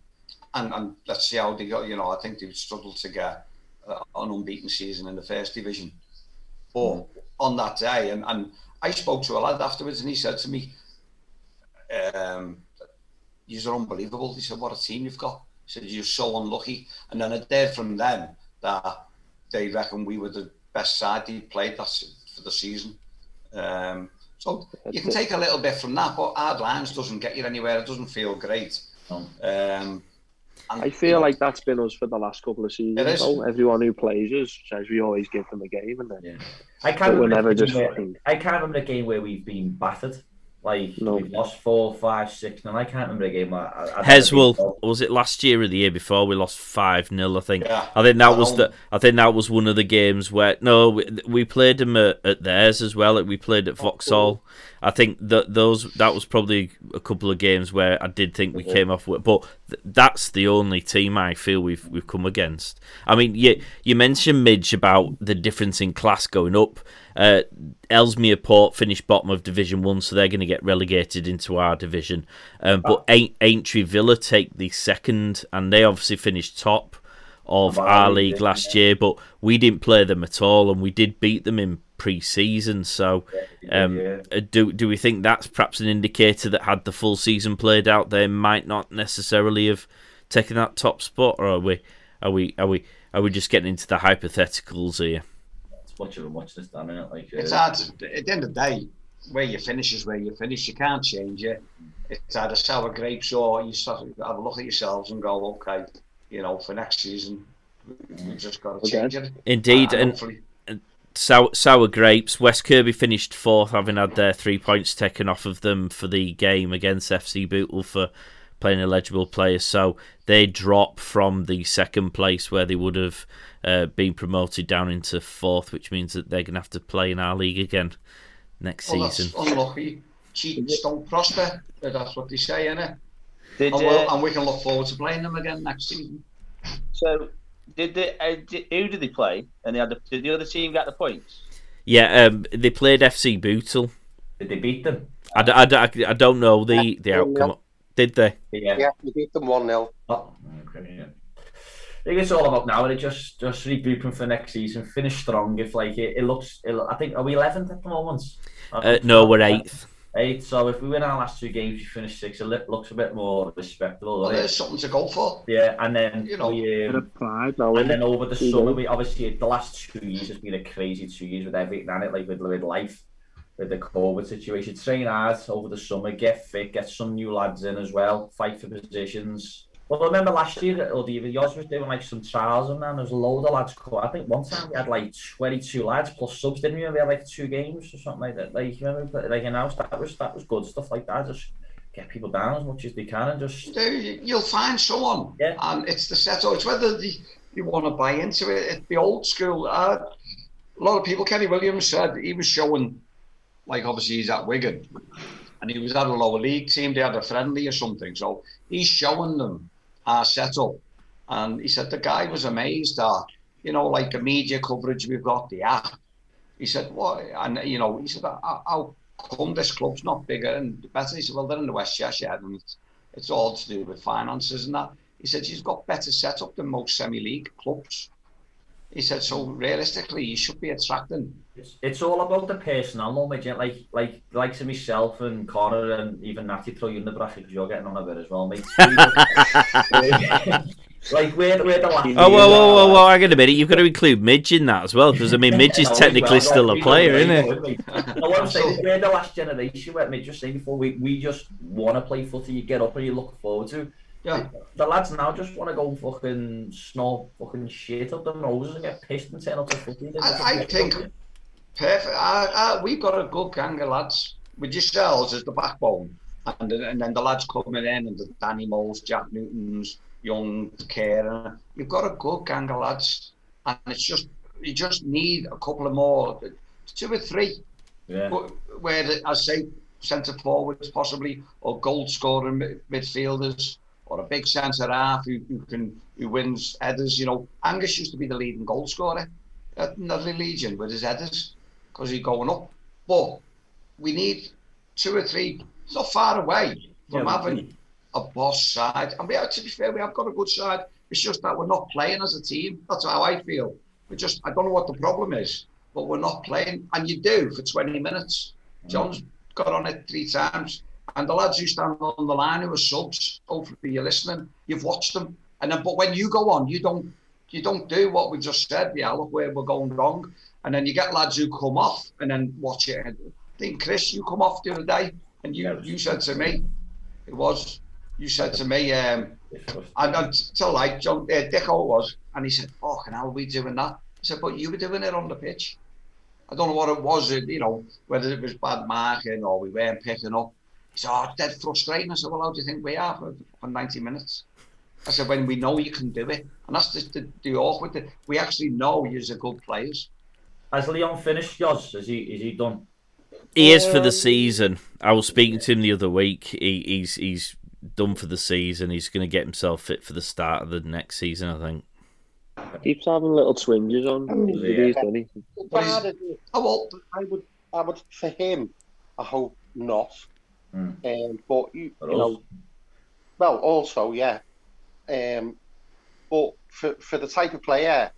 and, and let's see how they go. You know, I think they would struggle to get an unbeaten season in the first division. But on that day, and, and I spoke to a lad afterwards and he said to me, um, you're unbelievable. He said, what a team you've got. He said, you're so unlucky. And then I heard from them that they reckon we were the best side they played that for the season. Um, so you can take a little bit from that, but hard lines doesn't get you anywhere. It doesn't feel great. Um, I feel like that's been us for the last couple of seasons. Though. Everyone who plays us says we always give them a game, and then yeah. I can't we're never just where, I can't remember a game where we've been battered. Like no. we've lost four, five, six, and I can't remember a game. Like, I, Heswall was it last year or the year before? We lost five 0 I think. Yeah. I think that was the. I think that was one of the games where no, we, we played them at, at, theirs as well. We played at Vauxhall. I think that those that was probably a couple of games where I did think we came off with, but th- that's the only team I feel we've we've come against. I mean, you you mentioned Midge about the difference in class going up. Uh, Ellesmere Port finished bottom of Division One, so they're going to get relegated into our division. Um, but oh. Aintree Villa take the second, and they obviously finished top of our league last year. But we didn't play them at all, and we did beat them in pre-season. So, um, uh, do do we think that's perhaps an indicator that had the full season played out, they might not necessarily have taken that top spot, or are we are we are we are we just getting into the hypotheticals here? watch it and watch this done, it? Like, uh, it's hard. To, at the end of the day, where you finish is where you finish. You can't change it. It's either sour grapes or you sort of have a look at yourselves and go, okay, you know, for next season, we've just got to change it. Indeed, uh, and, and sour, sour grapes. West Kirby finished fourth, having had their three points taken off of them for the game against FC Bootle for playing eligible players. So they drop from the second place where they would have uh, being promoted down into fourth, which means that they're going to have to play in our league again next well, season. That's unlucky. Cheats don't prosper. That's what they say, innit? Did, and, we'll, uh, and we can look forward to playing them again next season. So, did they? Uh, did, who did they play? And they had the, did the other team get the points? Yeah, um, they played FC Bootle. Did they beat them? I, I, I, I don't know the, the outcome. Did they? Yeah, yeah, they beat them one 0 Oh, okay, yeah. I think it's all about now. It just just regrouping for next season, finish strong. If like it, it looks, it, I think are we eleventh at the moment? Uh, no, we're eighth. Eighth. So if we win our last two games, we finish sixth. It looks a bit more respectable. Well, there's something to go for. Yeah, and then you know, we, um, pride, and then over the summer, we obviously the last two years has been a crazy two years with everything and it, like with with life, with the COVID situation. Train hard over the summer, get fit, get some new lads in as well, fight for positions well, I remember last year, or the even yours was doing like some trials and then there was a load of lads come. I think one time we had like 22 lads plus subs, didn't we? We had like two games or something like that. Like, you remember, like, you know, that was, that was good stuff like that. Just get people down as much as they can and just. You'll find someone, yeah. and it's the setup. It's whether they want to buy into it. It's the old school. Uh, a lot of people. Kenny Williams said he was showing, like obviously he's at Wigan, and he was at a lower league team. They had a friendly or something, so he's showing them our setup. And he said the guy was amazed at, you know, like the media coverage we've got, the app. He said, what? And, you know, he said, how come this club's not bigger and better? He said, well, they're in the West Cheshire and it's, it's all to do with finances and that. He said, he's got better setup than most semi-league clubs. He said, so realistically, you should be attracting. It's, it's all about the personnel, no, mate. Like, like, likes of myself and Connor and even Natty throw you in the bracket because you're getting on a bit as well, mate. like, we're, we're the last. Oh, whoa, whoa, whoa, whoa, hang on a minute. You've got to include Midge in that as well because, I mean, Midge is technically still a player, isn't it? I'm saying is we're the last generation, where me just saying before, we, we just want to play footy, you get up and you look forward to. Yeah. The lads now just want to go fucking snort fucking shit up their noses and get pissed and turn up to footy. I, I think perfect. I, I, we've got a good gang of lads with yourselves as the backbone, and, and then the lads coming in and the Danny Moles, Jack Newtons, Young, Kieran. You've got a good gang of lads, and it's just you just need a couple of more, two or three. Yeah. Where the, I say centre forwards possibly or goal scoring midfielders or a big centre half who, who can who wins headers. You know, Angus used to be the leading goal scorer at Nedley Legion with his headers because he's going up. But we need two or three. It's not far away from Yeah, having a boss side. And we have, to be fair, we have got a good side. It's just that we're not playing as a team. That's how I feel. We just I don't know what the problem is, but we're not playing. And you do for 20 minutes. Mm. John's got on it three times. And the lads who stand on the line who are subs, hopefully you're listening, you've watched them. And then but when you go on, you don't you don't do what we just said, yeah, look where we're going wrong. And then you get lads who come off and then watch it. I think Chris, you come off the other day and you you said to me, it was you said to me, um, and until like John uh, Dicko was, and he said, "Fucking are we doing that?" I said, "But you were doing it on the pitch." I don't know what it was, uh, you know, whether it was bad marking or we weren't picking up. He said, "Oh, dead frustrating." I said, "Well, how do you think we are for, for 90 minutes?" I said, "When we know you can do it, and that's the the, the awkward. thing. We actually know you're good players." Has Leon finished, Yoz? Is he, is he done? He is for the season. I was speaking to him the other week. He, he's he's done for the season. He's going to get himself fit for the start of the next season. I think. Keeps having little twinges on. He's Yeah. doesn't he? Bad, isn't it? I would, I would, for him, I hope not. Um, but you, you know, well, also, yeah. Um, but for for the type of player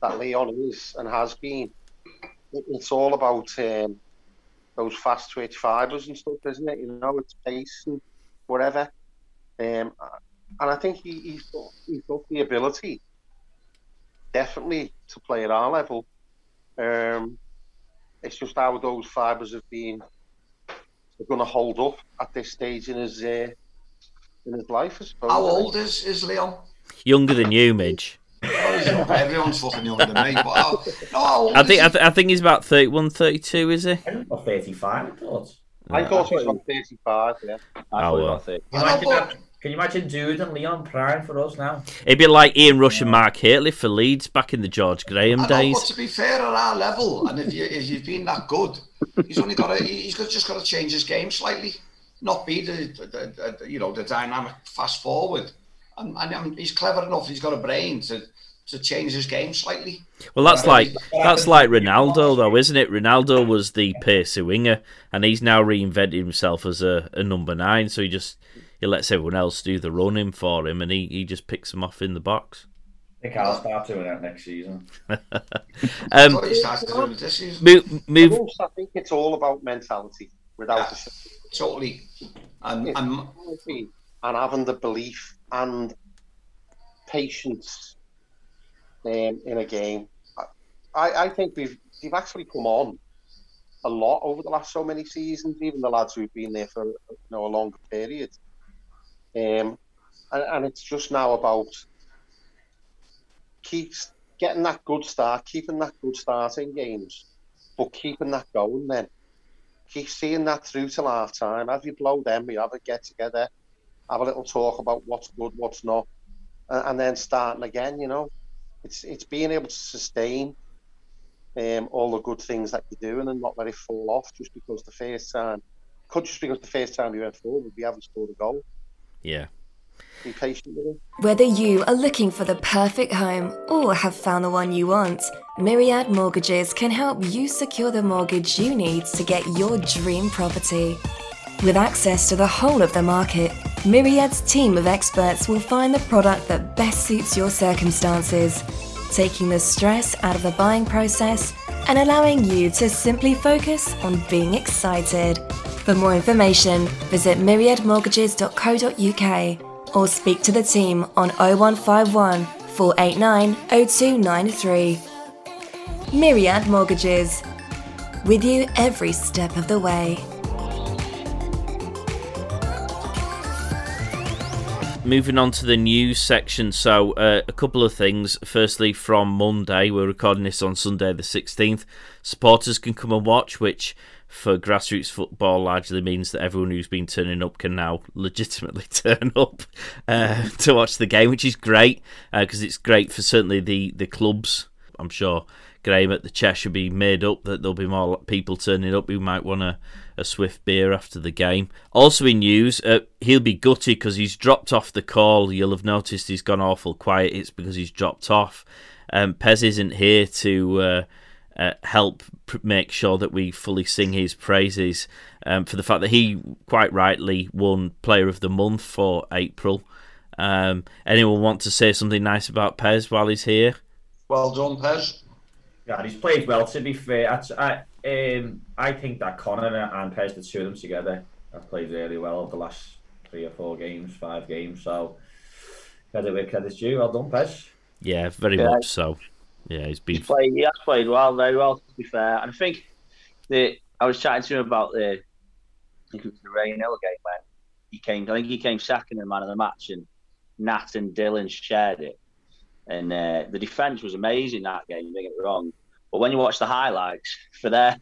that Leon is and has been, it, it's all about um, those fast twitch fibres and stuff, isn't it? You know, it's pace and whatever. Um, and I think he, he's got he's got the ability, definitely, to play at our level. Um, it's just how those fibres have been are going to hold up at this stage in his uh, in his life. I suppose. How old is is Leon? Younger than you, Midge. Everyone's fucking younger than me. But how, no, how old I think? I, th- I think he's about 31, 32, is he? Or 35, I thought. I thought he was on 35, yeah. Oh, well. Can you imagine, that- can you imagine Dude and Leon prime for us now? It'd be like Ian Rush and Mark Hateley for Leeds back in the George Graham I know, days. but to be fair, at our level, and if you if you've been that good, he's only got to he's just got to change his game slightly, not be the, the, the you know the dynamic fast forward, and, and um, he's clever enough. He's got a brain to to change his game slightly. Well, that's like that's like Ronaldo, though, isn't it? Ronaldo was the pacey winger, and he's now reinvented himself as a, a number nine. So he just he lets everyone else do the running for him, and he, he just picks them off in the box. I think I'll start doing that next season. um, I thought he started doing it this season. move, move. I think it's all about mentality, without a shadow. Totally, and and and having the belief and patience um, in a game. I, I think we've we've actually come on a lot over the last so many seasons, even the lads who've been there for you know a longer period. Um, and, and it's just now about keeps getting that good start, keeping that good start in games, but keeping that going then. keep seeing that through till half time. As you blow them, we have a get together, have a little talk about what's good, what's not, and, and then starting again. You know, it's it's being able to sustain um, all the good things that you're doing and not let it fall off just because the first time, could just because the first time you went forward, we haven't scored a goal. Yeah. Be patient with it. Whether you are looking for the perfect home or have found the one you want, Myriad Mortgages can help you secure the mortgage you need to get your dream property. With access to the whole of the market, Myriad's team of experts will find the product that best suits your circumstances, taking the stress out of the buying process and allowing you to simply focus on being excited. For more information, visit myriadmortgages.co.uk or speak to the team on 0151 489 0293. Myriad Mortgages. With you every step of the way. Moving on to the news section. So, uh, a couple of things. Firstly, from Monday, we're recording this on Sunday, the 16th. Supporters can come and watch, which for grassroots football largely means that everyone who's been turning up can now legitimately turn up uh, to watch the game, which is great because uh, it's great for certainly the, the clubs. I'm sure Graham at the Chesh should be made up that there'll be more people turning up who might want a, a swift beer after the game. Also in news, uh, he'll be gutty because he's dropped off the call. You'll have noticed he's gone awful quiet. It's because he's dropped off. Um, Pez isn't here to uh, uh, help pr- make sure that we fully sing his praises um, for the fact that he quite rightly won Player of the Month for April. Um, anyone want to say something nice about Pez while he's here? Well done, Pez. Yeah, he's played well. To be fair, I, I, um, I think that Connor and Pez, the two of them together, have played really well over the last three or four games, five games. So credit where credit's due. Well done, Pez. Yeah, very yeah. much so. Yeah, he's been. He's played, he has played well, very well. To be fair, and I think that I was chatting to him about the, I think it was the Rainhill game where he came. I think he came second in man of the match, and Nat and Dylan shared it. And uh, the defense was amazing that game. Don't get it wrong, but when you watch the highlights for their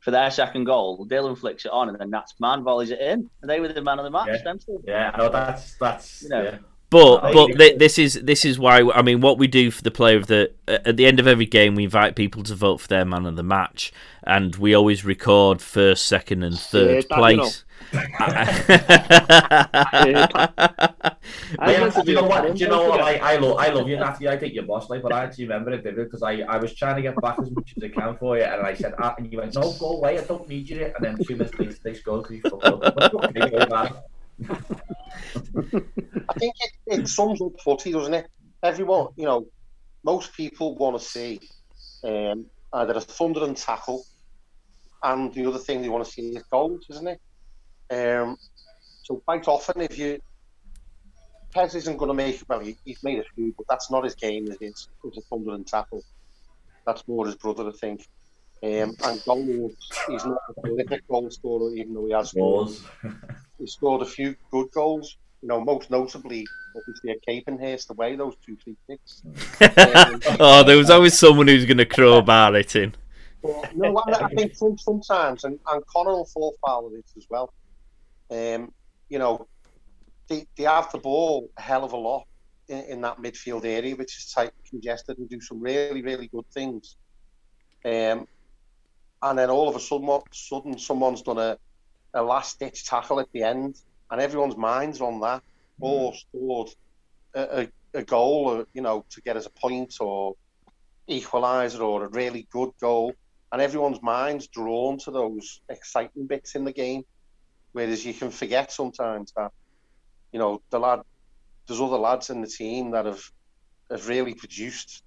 for their second goal, Dylan flicks it on, and then Nat's man volleys it in, and they were the man of the match. Yeah, them yeah I know that's that's you know. Yeah. But but th- this is this is why I mean what we do for the player of the at the end of every game we invite people to vote for their man of the match and we always record first, second, and third yeah, place. I, do you know what? Do you know what? I, I love I love you, Natty. I think you're boss, like, but I actually remember it vivid because I, I was trying to get back as much as I can for you, and I said, ah, and you went, no, go away, I don't need you. And then two minutes later, they scored because you fucked up. I think it, it sums up footy, doesn't it? Everyone, you know, most people want to see um, either a thunder and tackle, and the other thing they want to see is goals, isn't it? Um, so quite often, if you Pez isn't going to make well, he, he's made a few, but that's not his game. Is it? It's a thundering tackle. That's more his brother, I think. Um, and goals, he's not a prolific goal scorer, even though he has scored. he scored a few good goals. You know, most notably, obviously, at Capenhurst away, those two free kicks. um, oh, there was always someone who's going to crowbar it in. But, no, I, I think sometimes, and, and Connor will fall foul of it as well. Um, you know, they, they have the ball a hell of a lot in, in that midfield area, which is tight, congested, and do some really, really good things. Um, and then all of a sudden, what, sudden someone's done a, a last ditch tackle at the end, and everyone's minds on that, mm. or scored a, a, a goal, or, you know, to get us a point or equaliser or a really good goal, and everyone's minds drawn to those exciting bits in the game. Whereas you can forget sometimes that, you know, the lad, there's other lads in the team that have have really produced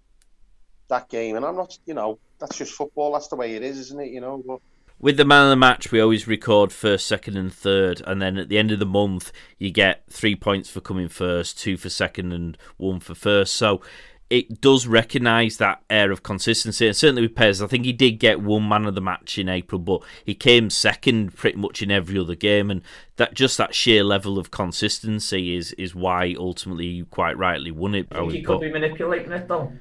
that game, and I'm not, you know, that's just football. That's the way it is, isn't it? You know. But... With the man of the match, we always record first, second, and third, and then at the end of the month, you get three points for coming first, two for second, and one for first. So it does recognise that air of consistency. And certainly with Pez, I think he did get one man of the match in April, but he came second pretty much in every other game. And that just that sheer level of consistency is is why ultimately you quite rightly won it. I think he could be manipulating it though.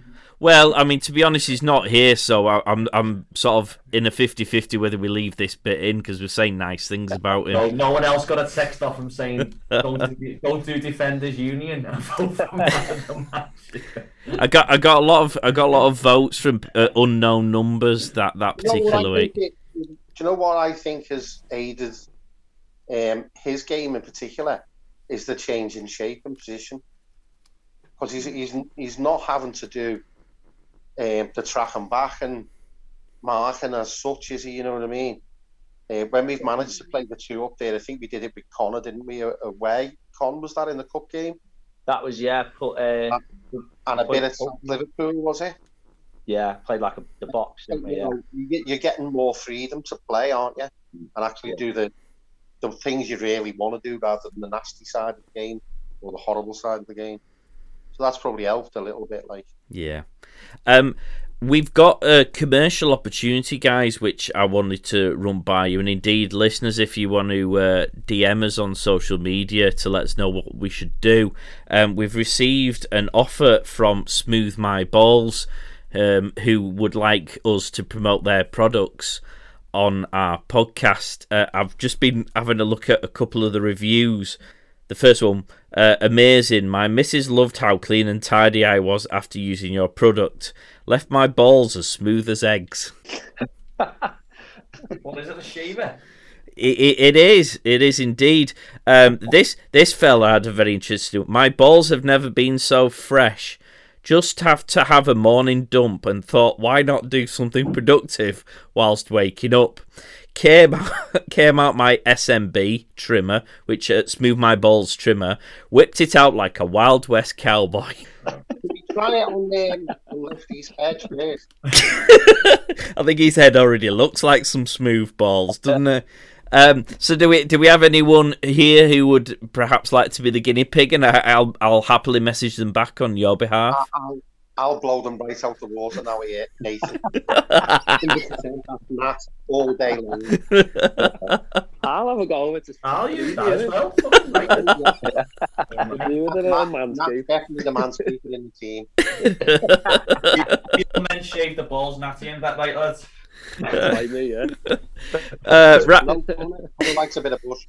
Well, I mean, to be honest, he's not here, so I, am I'm, I'm sort of in a 50-50 whether we leave this bit in because we're saying nice things about him. No, no one else got a text off him saying don't do, don't do Defenders Union. I got I got a lot of I got a lot of votes from uh, unknown numbers that that particular you know week. It, do you know what I think has aided um, his game in particular is the change in shape and position because he's, he's he's not having to do um, the track and back and marking as such, is he? You know what I mean? Uh, when we've managed to play the two up there, I think we did it with Connor, didn't we? Away, Con was that in the cup game? That was yeah. Put uh, and a bit of Liverpool was it? Yeah, played like a, the box, didn't we? Yeah. You're getting more freedom to play, aren't you? And actually yeah. do the the things you really want to do rather than the nasty side of the game or the horrible side of the game. So that's probably helped a little bit, like. Yeah. Um, we've got a commercial opportunity, guys, which I wanted to run by you. And indeed, listeners, if you want to uh, DM us on social media to let us know what we should do, um, we've received an offer from Smooth My Balls, um, who would like us to promote their products on our podcast. Uh, I've just been having a look at a couple of the reviews. The first one, uh, amazing. My missus loved how clean and tidy I was after using your product. Left my balls as smooth as eggs. what is it, a shaver? It, it, it is. It is indeed. Um, this this fella had a very interesting. My balls have never been so fresh. Just have to have a morning dump and thought, why not do something productive whilst waking up? Came came out my SMB trimmer, which uh, smooth my balls trimmer, whipped it out like a Wild West cowboy. Try it on um, his head first. I think his head already looks like some smooth balls, doesn't it? Um, so do we do we have anyone here who would perhaps like to be the guinea pig, and I, will I'll happily message them back on your behalf. I'll, I'll blow them right out the water now here, Nathan. that all day long. I'll have a go with it. I'll use that as well. Matt, definitely the man speaker in the team. People men shave the balls, Natty, and that right, lads. like me, yeah. Uh, ra- likes a bit of bush.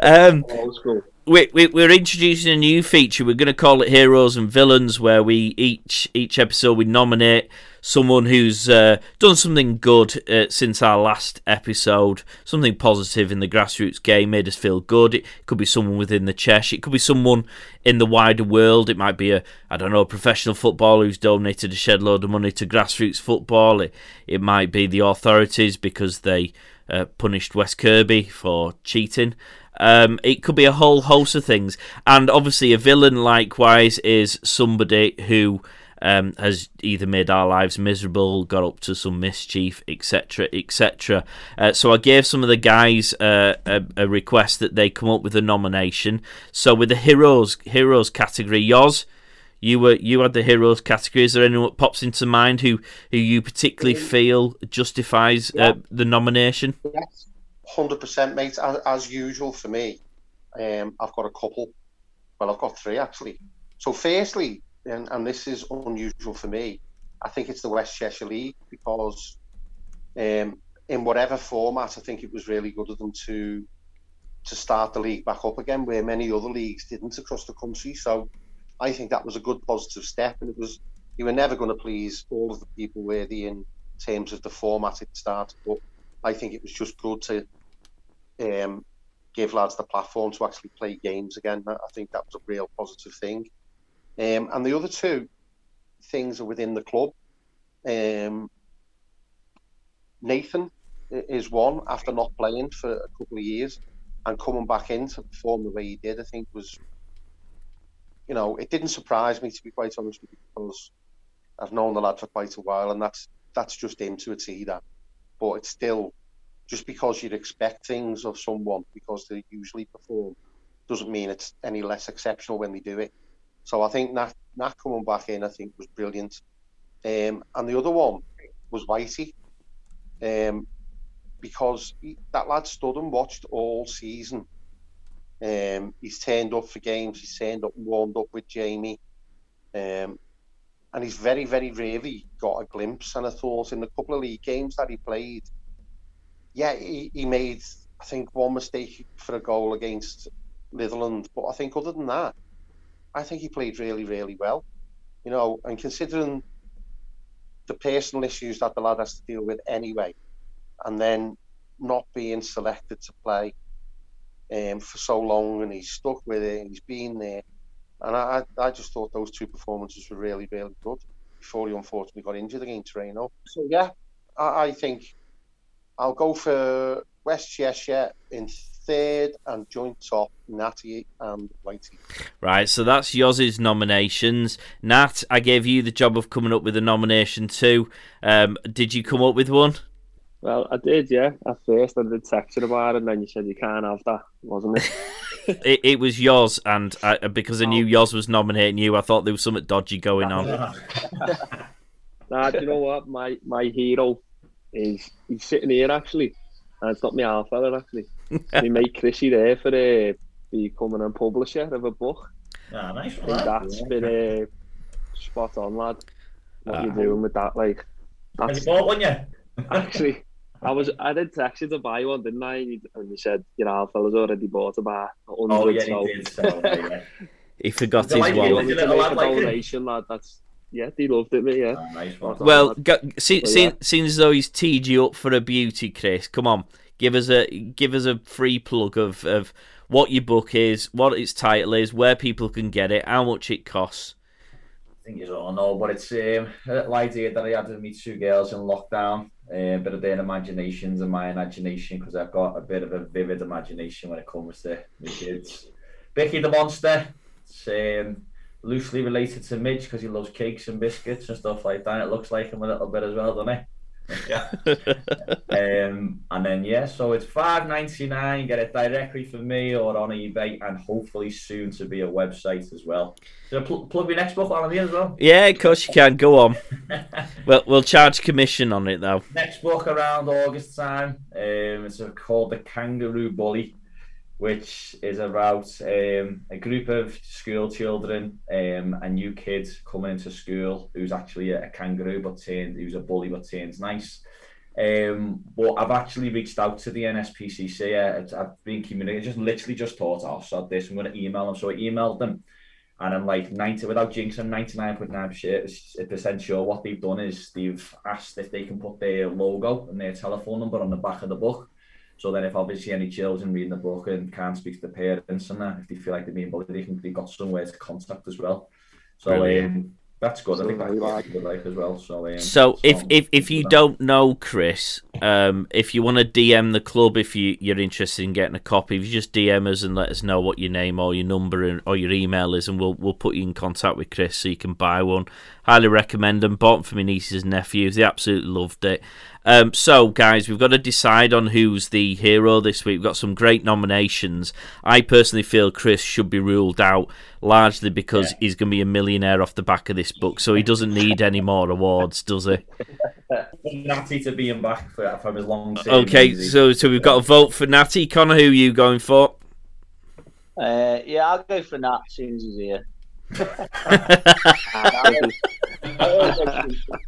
um, we, we, we're we're introducing a new feature. We're going to call it Heroes and Villains, where we each each episode we nominate someone who's uh, done something good uh, since our last episode, something positive in the grassroots game, made us feel good. It could be someone within the Chesh. It could be someone in the wider world. It might be a I don't know a professional footballer who's donated a shed load of money to grassroots football. It, it might be the authorities because they uh, punished West Kirby for cheating. Um, it could be a whole host of things, and obviously a villain likewise is somebody who um, has either made our lives miserable, got up to some mischief, etc., etc. Uh, so I gave some of the guys uh, a, a, request that they come up with a nomination. So with the heroes heroes category, yours you were you had the heroes category. Is there anyone that pops into mind who who you particularly feel justifies uh, the nomination? Yes, hundred percent, mate. As, as, usual for me, um, I've got a couple. Well, I've got three actually. So, firstly, and, and this is unusual for me, I think it's the West Cheshire League because, um, in whatever format, I think it was really good of them to to start the league back up again, where many other leagues didn't across the country. So I think that was a good positive step, and it was you were never going to please all of the people worthy in terms of the format it started, but I think it was just good to um, give lads the platform to actually play games again. I think that was a real positive thing. Um, and the other two things are within the club. Um, Nathan is one after not playing for a couple of years and coming back in to perform the way he did. I think was you know, it didn't surprise me to be quite honest with you because I've known the lad for quite a while, and that's that's just him to a T. That, but it's still just because you'd expect things of someone because they usually perform doesn't mean it's any less exceptional when they do it. So I think Nat, Nat coming back in, I think was brilliant. Um, and the other one was Whitey, um, because he, that lad stood and watched all season um, he's turned up for games. He's turned up and warmed up with Jamie. Um, and he's very, very rarely got a glimpse. And I thought in the couple of league games that he played, yeah, he, he made, I think, one mistake for a goal against Litherland. But I think other than that, I think he played really, really well. You know, and considering the personal issues that the lad has to deal with anyway, and then not being selected to play um, for so long, and he's stuck with it, and he's been there. And I, I just thought those two performances were really, really good before he unfortunately got injured against Reno. So yeah, I, I think I'll go for West Cheshire in third and joint top Natty and Whitey. Right, so that's Yoz's nominations. Nat, I gave you the job of coming up with a nomination too. Um, did you come up with one? Well, I did, yeah. At first, I did text you about it, and then you said you can't have that, wasn't it? it, it was yours, and I, because I knew yours was nominating you, I thought there was something dodgy going on. nah, do you know what? My my hero is he's sitting here actually, and it's not my half fella actually. we made Chrissy there for uh, becoming a publisher of a book. Ah, nice one. That's yeah. been uh, spot on, lad. What uh, you doing with that? Like, that's, have you bought one yet? actually. I was I did text you to buy one, didn't I? And you said you know our fella's already bought about hundred. Oh yeah, so. he did. So, yeah. he forgot his like one. To make a donation, lad. That's yeah, he loved it, me. Yeah. Oh, nice one. Well, go, see, see, yeah. seeing as though he's teed you up for a beauty, Chris. Come on, give us a give us a free plug of of what your book is, what its title is, where people can get it, how much it costs. I think you all know, but it's um, the idea that I had to meet two girls in lockdown a bit of their imaginations and my imagination because I've got a bit of a vivid imagination when it comes to the kids. Bicky the Monster, um, loosely related to Midge because he loves cakes and biscuits and stuff like that. It looks like him a little bit as well, doesn't it? Yeah. um, and then yeah, so it's five ninety nine. Get it directly from me or on eBay, and hopefully soon to be a website as well. So pl- plug your next book on here as well. Yeah, of course you can. Go on. well, we'll charge commission on it though. Next book around August time. Um, it's called the Kangaroo Bully which is about um, a group of school children, um, a new kid coming into school who's actually a, kangaroo but turned, who's a bully but turns nice. Um, but I've actually reached out to the NSPCC. Uh, I've been communicating, just literally just thought, oh, so this, I'm going to email them. So I emailed them, and I'm like 90 without jinxing, 99.9 percent sure what they've done is they've asked if they can put their logo and their telephone number on the back of the book. So then, if obviously any children reading the book and can't speak to the parents and that, if they feel like they're being bullied, they can they've got somewhere to contact as well. So um, that's good. So I think that's good life as well. So, um, so if if if you don't know Chris, um, if you want to DM the club, if you you're interested in getting a copy, if you just DM us and let us know what your name or your number and, or your email is, and we'll we'll put you in contact with Chris so you can buy one. Highly recommend them. Bought them for my nieces and nephews. They absolutely loved it. Um, so, guys, we've got to decide on who's the hero this week. We've got some great nominations. I personally feel Chris should be ruled out largely because yeah. he's going to be a millionaire off the back of this book, so he doesn't need any more awards, does he? Natty to be in back for, for as long. Time. Okay, so so we've got a vote for Natty. Connor, who are you going for? Uh, yeah, I'll go for Nat as soon as he's here.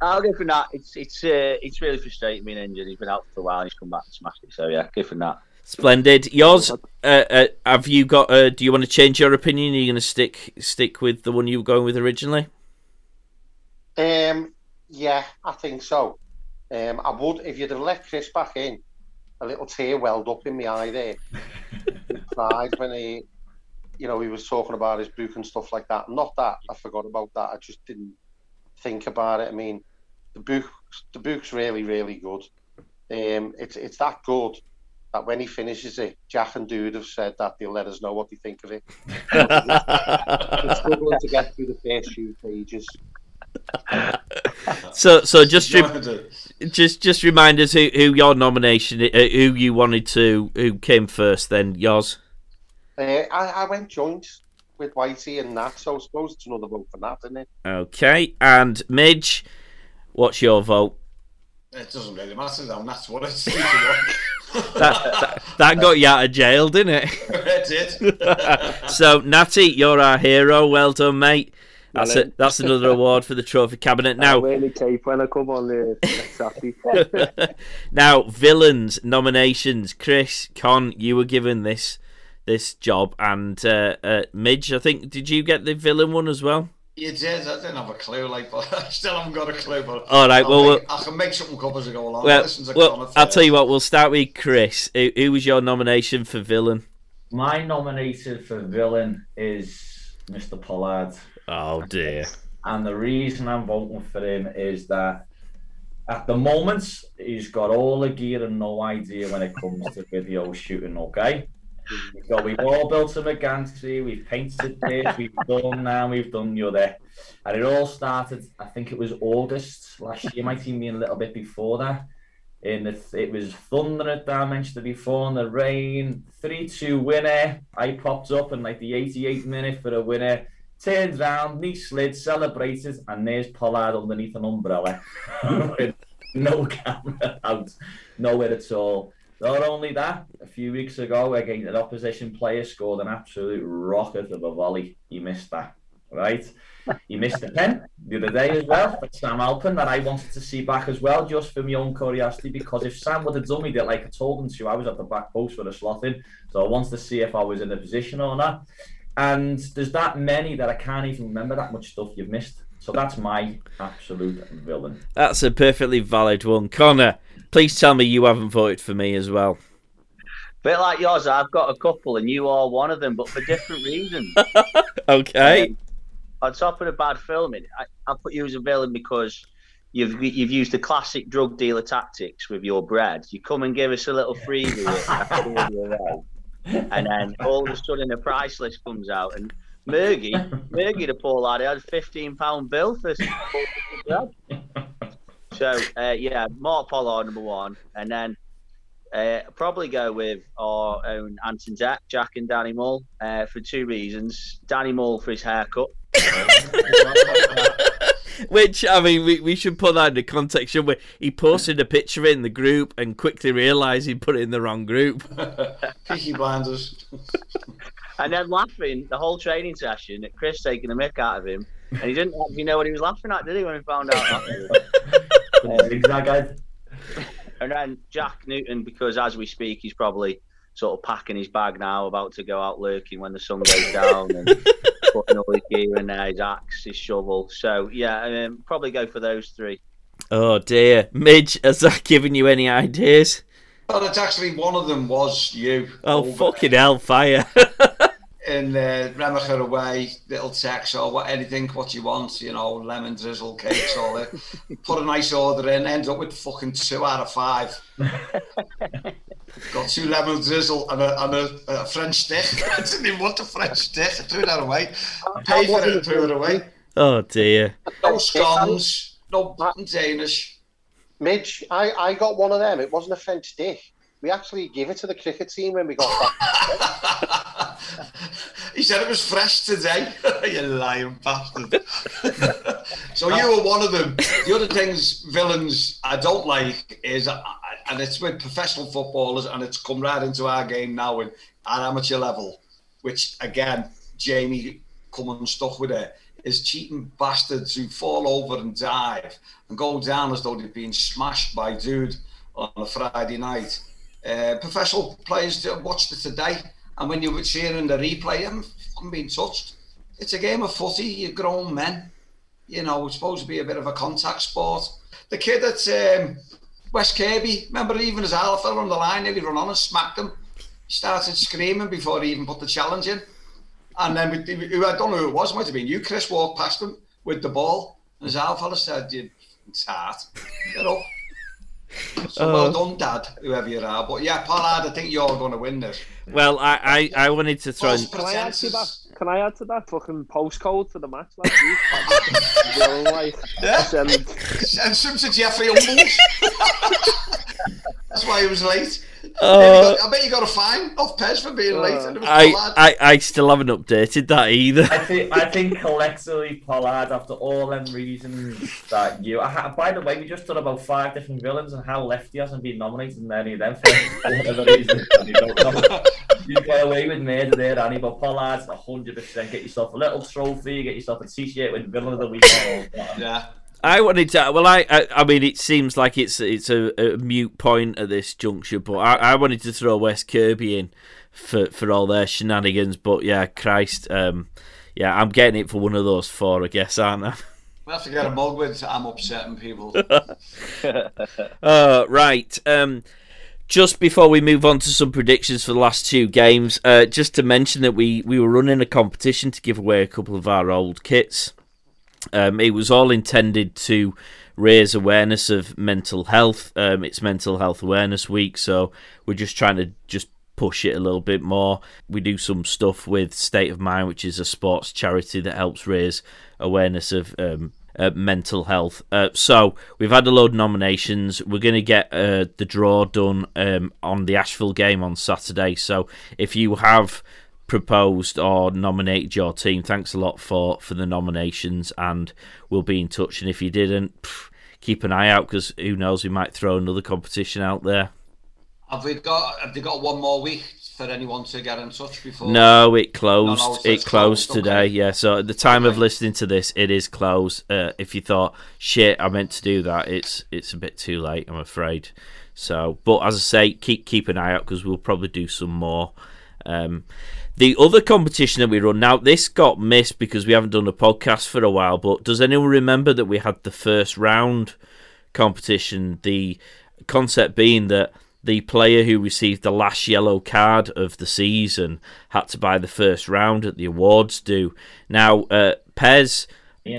I'll give for that. It's it's uh, it's really frustrating being injured. He's been out for a while. and He's come back and smashed it. So yeah, go for that. Splendid. Yours? Uh, uh, have you got? Uh, do you want to change your opinion? Are you going to stick stick with the one you were going with originally? Um. Yeah, I think so. Um. I would if you'd have let Chris back in. A little tear welled up in my eye there. Pride when he, you know, he was talking about his book and stuff like that. Not that I forgot about that. I just didn't think about it. I mean, the book the book's really really good. Um, it's it's that good that when he finishes it, Jack and Dude have said that they'll let us know what they think of it. We're struggling to get through the first few pages. so so just re- just just remind us who, who your nomination uh, who you wanted to who came first then yours uh, I, I went joint with Whitey and Nat, so I suppose it's another vote for Nat, isn't it? Okay, and Midge, what's your vote? It doesn't really matter though, that's what it's that, that, that, got you out of jail, didn't it? it did. so, Natty, you're our hero. Well done, mate. That's it. That's another award for the trophy cabinet. Now, really cape when I come on there. Exactly. now, villains nominations. Chris, Con, you were given this this job, and uh, uh, Midge, I think, did you get the villain one as well? You did. I didn't have a clue, like, but I still haven't got a clue. But all right, well, make, I can make something up as I go along. Well, well I'll tell you what. We'll start with Chris. Who, who was your nomination for villain? My nominated for villain is Mr. Pollard. Oh dear. And the reason I'm voting for him is that at the moment he's got all the gear and no idea when it comes to video shooting. Okay. We've all built a Megancy, we've painted this, we've done now, we've done the other. And it all started, I think it was August last year, might even be a little bit before that. In the, it was thunder at I mentioned it before, and the rain, 3 2 winner. I popped up in like the 88th minute for a winner. Turned round, knee slid, celebrated, and there's Pollard underneath an umbrella no camera out, nowhere at all. Not only that, a few weeks ago, again, an opposition player scored an absolute rocket of a volley. He missed that, right? He missed a pen the other day as well for Sam Alpin that I wanted to see back as well, just for my own curiosity. Because if Sam would have done me that like I told him to, I was at the back post with a slot in, so I wanted to see if I was in a position or not. And there's that many that I can't even remember that much stuff you've missed. So that's my absolute villain. That's a perfectly valid one, Connor. Please tell me you haven't voted for me as well. Bit like yours, I've got a couple, and you are one of them, but for different reasons. okay. Um, on top of the bad filming, I, I put you as a villain because you've you've used the classic drug dealer tactics with your bread. You come and give us a little freebie, and then all of a sudden the price list comes out, and Mergy, Mergy, the poor lad, had a fifteen pound bill for bread. So uh, yeah, Mark Pollard number one, and then uh, probably go with our own Anton Jack, Jack and Danny Mull uh, for two reasons. Danny Mull for his haircut. Which I mean, we, we should put that in the context. Should we? He posted a picture in the group and quickly realised he put it in the wrong group. Peaky blinders. and then laughing the whole training session at Chris taking the mick out of him, and he didn't actually know what he was laughing at, did he? When he found out. and then Jack Newton, because as we speak, he's probably sort of packing his bag now, about to go out lurking when the sun goes down, and putting all his gear in there, his axe, his shovel. So yeah, um, probably go for those three. Oh dear, Midge, has that given you any ideas? Well, it's actually one of them was you. Oh over. fucking hell, fire! in uh, Remyca away, little text or what, anything, what you want, you know, lemon drizzle cakes, all that. Put a nice order in, end up with fucking two out of five. Got two lemon drizzle and a, and a, a French stick. I didn't even want a French stick. I threw that away. Paid for it and threw it away. Oh dear. No scones, no Danish. Midge, I, I got one of them. It wasn't a French stick. We actually gave it to the cricket team when we got back. he said it was fresh today. you lying bastard. so you were one of them. The other things, villains, I don't like is, and it's with professional footballers, and it's come right into our game now at amateur level, which again, Jamie coming stuck with it is cheating bastards who fall over and dive and go down as though they've been smashed by dude on a Friday night uh, professional players watched it today, and when you were seeing the replay, I'm fucking being touched. It's a game of footy. You're grown men. You know, it's supposed to be a bit of a contact sport. The kid at um, West Kirby, remember even as Alpha on the line, nearly run on and smacked him. He started screaming before he even put the challenge in. And then, we, I don't know who it was, it might have been you, Chris, walked past him with the ball. And as Alpha said, you tart, get up. So uh, well done, Dad, whoever you are. But yeah, Pollard, I think you're going to win this. Well, I, I, I wanted to throw. Can I add to that? Can I add to that fucking postcode for the match last week? like, yeah. Send, send some to Jeffrey Humbles. That's why he was late. Uh, I bet you got a fine off Pez for being late. Uh, I, I, I still haven't updated that either. I think I think collectively Pollard, after all them reasons that you. I, by the way, we just done about five different villains and how Lefty hasn't been nominated in any of them for whatever reason. you get away with murder there, Annie, but Pollard's 100%. Get yourself a little trophy, get yourself a t shirt with Villain of the Week. yeah. I wanted to. Well, I, I, I, mean, it seems like it's it's a, a mute point at this juncture, but I, I, wanted to throw West Kirby in for for all their shenanigans. But yeah, Christ, um, yeah, I'm getting it for one of those four, I guess, aren't I? We have to get a mug with. I'm upsetting people. uh, right. Um, just before we move on to some predictions for the last two games, uh, just to mention that we, we were running a competition to give away a couple of our old kits. Um, it was all intended to raise awareness of mental health. Um, it's Mental Health Awareness Week, so we're just trying to just push it a little bit more. We do some stuff with State of Mind, which is a sports charity that helps raise awareness of um, uh, mental health. Uh, so we've had a load of nominations. We're going to get uh, the draw done um, on the Ashville game on Saturday. So if you have proposed or nominated your team, thanks a lot for for the nominations, and we'll be in touch. And if you didn't, pff, keep an eye out because who knows, we might throw another competition out there. Have we got? Have they got one more week for anyone to get in touch before? No, it closed. No, no, it closed, closed today. Okay. Yeah. So at the time okay. of listening to this, it is closed. Uh, if you thought, shit, I meant to do that, it's it's a bit too late. I'm afraid. So, but as I say, keep keep an eye out because we'll probably do some more. Um, the other competition that we run now, this got missed because we haven't done a podcast for a while. But does anyone remember that we had the first round competition? The concept being that the player who received the last yellow card of the season had to buy the first round at the awards do. Now, uh, Pez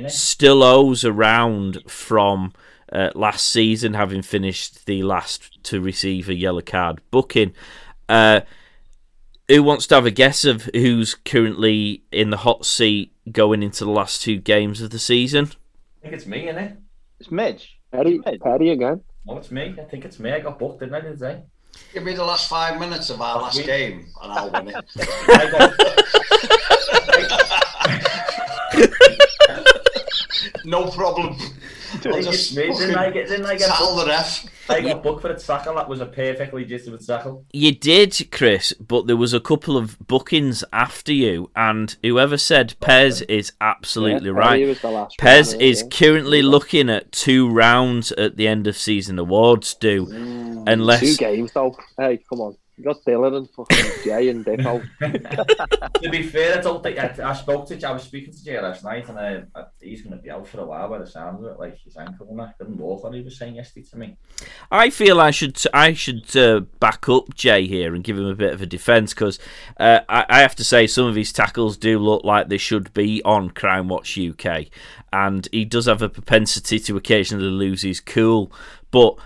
still owes a round from uh, last season, having finished the last to receive a yellow card booking. Uh, who wants to have a guess of who's currently in the hot seat going into the last two games of the season? I think it's me, isn't it? It's Midge. Paddy, Paddy again. Oh, it's me. I think it's me. I got booked, didn't I, today? Give me the last five minutes of our last game, and I'll win it. no problem. I'll just didn't I get, didn't I get tell the ref. I got booked for a tackle. That was a perfectly legitimate tackle. You did, Chris, but there was a couple of bookings after you, and whoever said Pez is absolutely yeah, right. Pez round, is yeah. currently looking at two rounds at the end of season awards. Do mm, unless two games though. Hey, come on. You got Dylan and fucking Jay and Depot. to be fair, I don't think I, I spoke to Jay. I was speaking to Jay last night, and uh, he's going to be out for a while by the sound of it. Like his ankle and that didn't walk. What he was saying yesterday to me. I feel I should I should uh, back up Jay here and give him a bit of a defence because uh, I, I have to say some of his tackles do look like they should be on Crime Watch UK, and he does have a propensity to occasionally lose his cool, but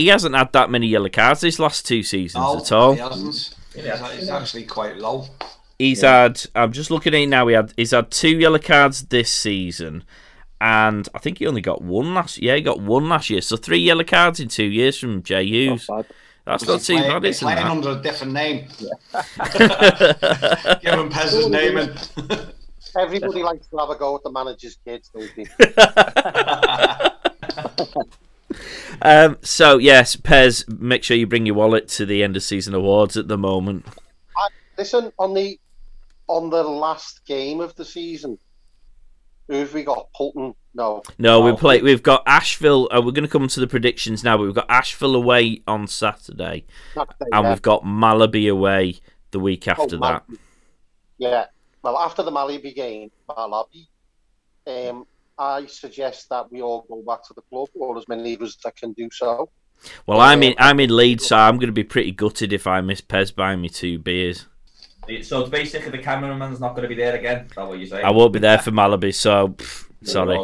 he hasn't had that many yellow cards these last two seasons oh, at all. He hasn't. He's actually quite low. He's yeah. had. I'm just looking at it now. He had. He's had two yellow cards this season, and I think he only got one last. Yeah, he got one last year. So three yellow cards in two years from Jay Hughes. That's not too bad, isn't playing that? under a different name. Yeah. Give him Pez's name and. Everybody likes to have a go at the manager's kids, don't they? um, so yes, Pez, make sure you bring your wallet to the end of season awards at the moment. I, listen on the on the last game of the season. Who've we got? Pulton? No. No, we play. We've got Ashville. Uh, we're going to come to the predictions now, but we've got Ashville away on Saturday, Saturday and yeah. we've got Malaby away the week oh, after oh, that. Yeah. Well, after the Malaby game, Malaby, um, I suggest that we all go back to the club, or as many of us that can do so. Well, I'm in I'm in Leeds, so I'm going to be pretty gutted if I miss Pez buying me two beers. So basically, the cameraman's not going to be there again. Is that what you're saying? I won't be there for Malaby, so pff, sorry.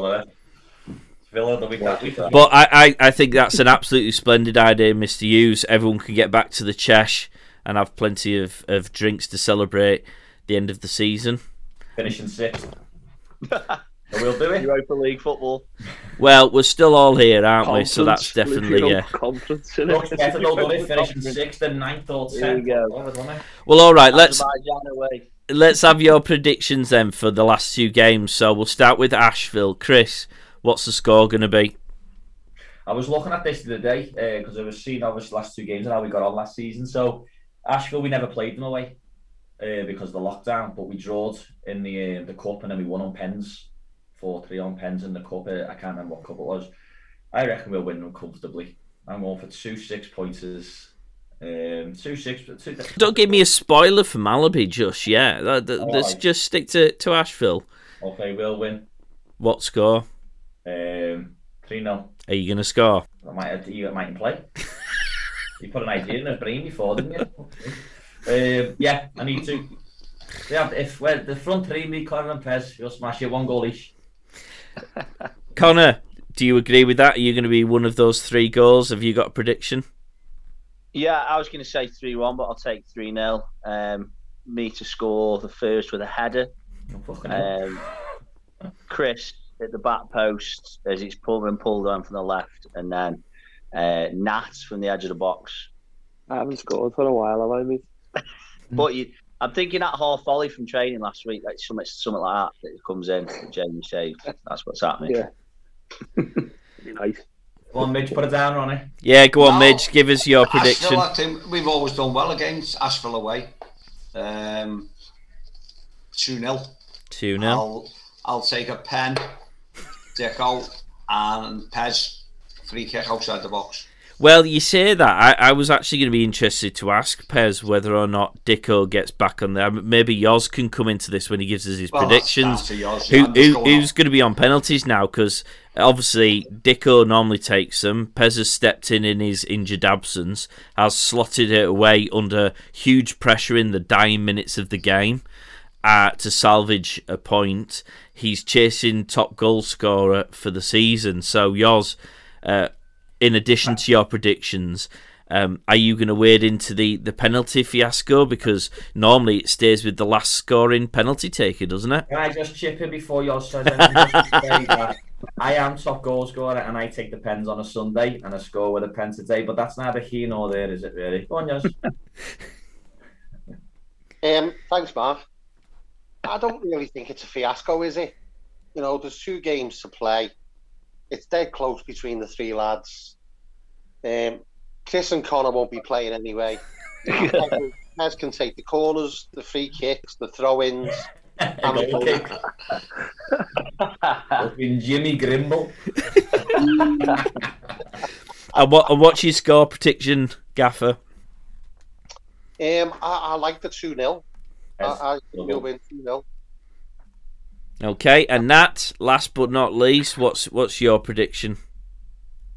Villa the week. But I, I, I think that's an absolutely splendid idea, Mr. Hughes. Everyone can get back to the Chesh and have plenty of, of drinks to celebrate the end of the season. Finishing sixth. we'll do it. Europa League football. Well, we're still all here, aren't we? So that's definitely yeah. Conference, Looks better though, doesn't it? Finishing sixth and ninth or There you tenth. go. or whatever, doesn't it? Well, all right. Let's let's have your predictions then for the last two games. So we'll start with Ashville. Chris, what's the score going to be? I was looking at this the other day because I was seeing obviously last two games and how we got on last season. So Ashville, we never played them away uh, because of the lockdown, but we drawed in the uh, the cup and then we won on pens, four three on pens in the cup. Uh, I can't remember what cup it was. I reckon we'll win them comfortably. I'm going for two six pointers. Um, two six. Two, Don't give me a spoiler for Malaby just yet. That- that- Let's right. just stick to, to Ashville. okay, we'll win. What score Um, three 0 are you going to score? I might you mightn't play. you put an idea in his brain before, didn't you? um, yeah, I need to. Yeah, if well, the front three, me, Connor and Pez, you'll smash it one goal each. Connor, do you agree with that? Are you going to be one of those three goals? Have you got a prediction? Yeah, I was going to say 3 1, but I'll take 3 0. Um, me to score the first with a header. Fucking hell. Um, Chris at the back post as it's pulled and pulled on from the left, and then uh, Nat from the edge of the box. I haven't scored for a while, have I, mate? But you, I'm thinking that half volley from training last week, like something, something like that, that comes in, that Jamie saved. That's what's happening. Yeah. Nice. Go on, Midge, put it down, Ronnie. Yeah, go on, No. Midge. Give us your prediction. Ashville, I think we've always done well against Ashville away. Um, 2 0. 2 0. I'll, I'll take a pen, Dicko, and Pez, free kick outside the box. Well, you say that. I, I was actually going to be interested to ask Pez whether or not Dicko gets back on there. Maybe Yoz can come into this when he gives us his Well, predictions. that's Who, who's going to be on penalties now? Because obviously Dicko normally takes them. Pez has stepped in in his injured absence, has slotted it away under huge pressure in the dying minutes of the game uh, to salvage a point. He's chasing top goal scorer for the season. So Yoz, uh, in addition to your predictions. Um, are you going to wade into the, the penalty fiasco? Because normally it stays with the last scoring penalty taker, doesn't it? Can I just chip in before Yoz says anything? Just to say that I am top goal scorer and I take the pens on a Sunday and I score with a pen today, but that's neither here nor there, is it really? Go on, Yoz. Um, thanks, Mark. I don't really think it's a fiasco, is it? You know, there's two games to play. It's dead close between the three lads. Um, Chris and Connor won't be playing anyway. Pez can take the corners, the free kicks, the throw-ins. and the goal. Been Jimmy Grimble. And, what, and what's your score prediction, Gaffer? Um, I, I like the 2 0. I, I think we'll win 2 0. Okay, and Nat, last but not least, what's what's your prediction?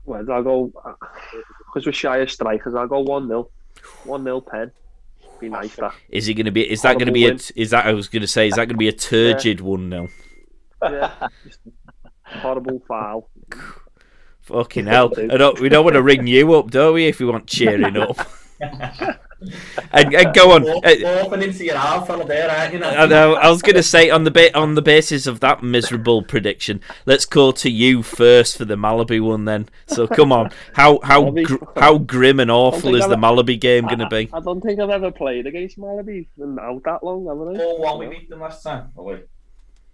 Well, I'll go, uh, because we're shy of strikers, I'll go 1 0. 1 0 pen. Be nice, that. Is it going to be? Is that going to be? A, is that I was going to say? Is that going to be a turgid one now? Yeah. Horrible foul. Fucking hell! I don't, we don't want to ring you up, do we? If we want cheering up, and, and go on. Open into your arm, fella, there, aren't you? I, know, I was going to say on the ba- on the basis of that miserable prediction, let's go to you first for the Malaby one. Then, so come on, how how gr- how grim and awful is I've- the Malaby game going to be? I don't think I've ever played against Malaby out that long, haven't I? 4 1, we beat them last time. Away.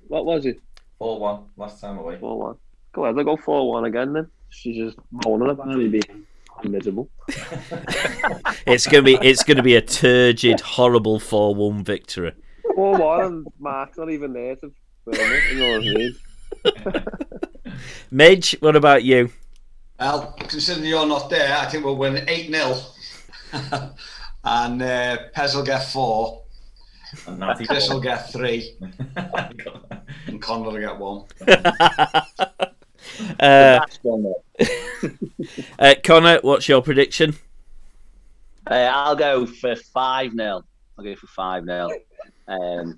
What was it? 4 1, last time away. 4 1. Go ahead, I'll go 4 1 again then. She's just moaning about me being miserable. It's gonna be it's gonna be a turgid, horrible four one victory. 4 1 and Mark's not even there to film it, you know what I mean? Midge, what about you? Well, considering you're not there, I think we'll win 8 0. and uh, Pez will get 4, And Natty Chris will get 3, and Conor will get 1. Uh, That's one there. uh, Connor, what's your prediction? Uh, I'll go for 5 0. I'll go for 5 0. Um,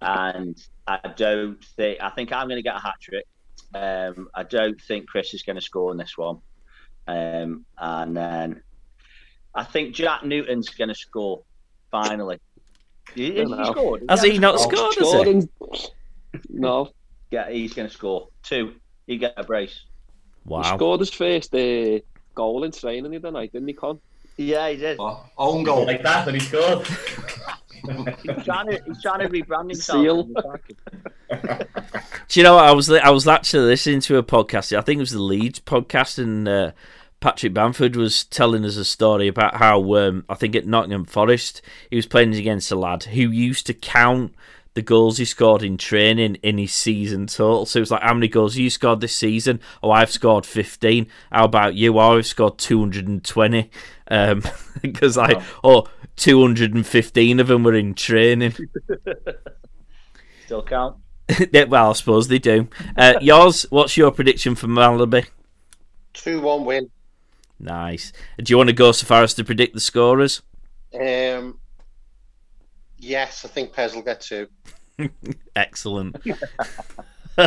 and I don't think, I think I'm going to get a hat trick. Um, I don't think Chris is going to score in this one. Um, and then I think Jack Newton's going to score finally. He, he scored. Has he not scored? Has he? No. Yeah, he's going to score. Two. He get a brace. Wow. He scored his first uh, goal in training the other night, didn't he, Con? Yeah, he did. Oh, own goal. Like that, and he scored. he's, trying to, he's trying to rebrand himself. Do you know what? I was I was actually listening to a podcast. I think it was the Leeds podcast, and uh, Patrick Bamford was telling us a story about how um, I think at Nottingham Forest he was playing against a lad who used to count the goals he scored in training in his season total. So it was like, how many goals you scored this season? Oh, I've scored 15. How about you? Oh, I've scored 220. Um, because I, oh, 215 of them were in training. Still count. Yeah, well, I suppose they do. Uh, Yoz, what's your prediction for Malaby? 2 1 win. Nice. Do you want to go so far as to predict the scorers? Um, yes, I think Pez will get two. Excellent.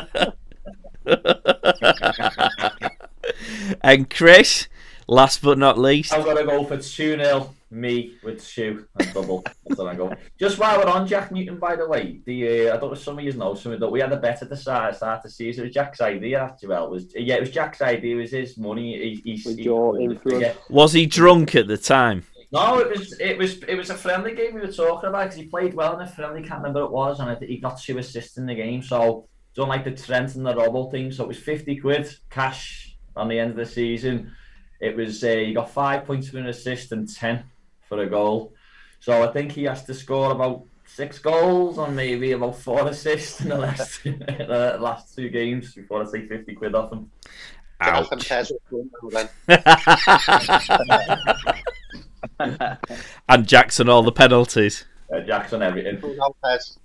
and Chris, last but not least. I'm gonna go for two 0 Me with shoe and double. That's what I go. Just while we're on Jack Newton, by the way, the uh, I don't know if some of you know something that we had a bet at the start, start of the season. It was Jack's idea. Actually, well, it was yeah, it was Jack's idea. It was his money. He, he, With he- your influence. yeah. Was he drunk at the time? No, it was it was it was a friendly game we were talking about because he played well in a friendly. Can't remember what it was, and he got two assists in the game. So don't like the Trent and the Robbo thing. So it was fifty quid cash on the end of the season. It was uh, he got five points for an assist and ten for a goal. So I think he has to score about six goals and maybe about four assists in the last the last two games before I take fifty quid off him. Ouch. and Jackson all the penalties. Uh, Jackson everything. Two now, Pez.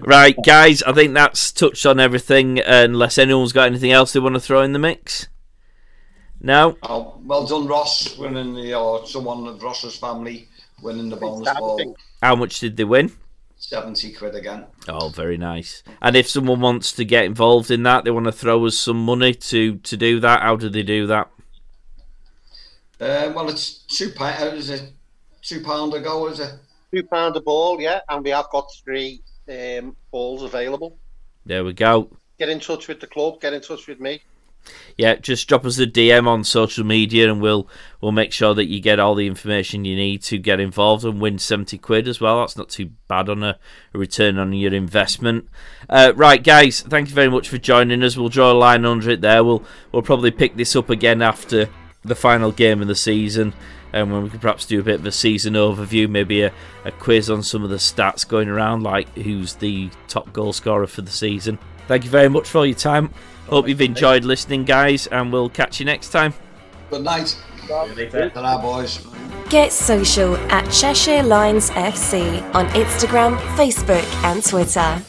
Right, guys, I think that's touched on everything. Unless anyone's got anything else they want to throw in the mix. No. Oh, well done, Ross, winning the, or someone of Ross's family winning the bonus ball. How much did they win? 70 quid again. Oh, very nice. And if someone wants to get involved in that, they want to throw us some money to to do that. How do they do that? Uh, well, it's two pound. Is it two pound a go? Is it? Two pound a ball, yeah, and we have got three um, balls available. There we go. Get in touch with the club. Get in touch with me. Yeah, just drop us a DM on social media, and we'll we'll make sure that you get all the information you need to get involved and win seventy quid as well. That's not too bad on a, a return on your investment. Uh, right, guys, thank you very much for joining us. We'll draw a line under it there. We'll we'll probably pick this up again after the final game of the season, and when we can perhaps do a bit of a season overview, maybe a, a quiz on some of the stats going around, like who's the top goal scorer for the season. Thank you very much for all your time. Hope you've enjoyed listening, guys, and we'll catch you next time. Good night. Ta-ra, boys. Get social at Cheshire Lions FC on Instagram, Facebook, and Twitter.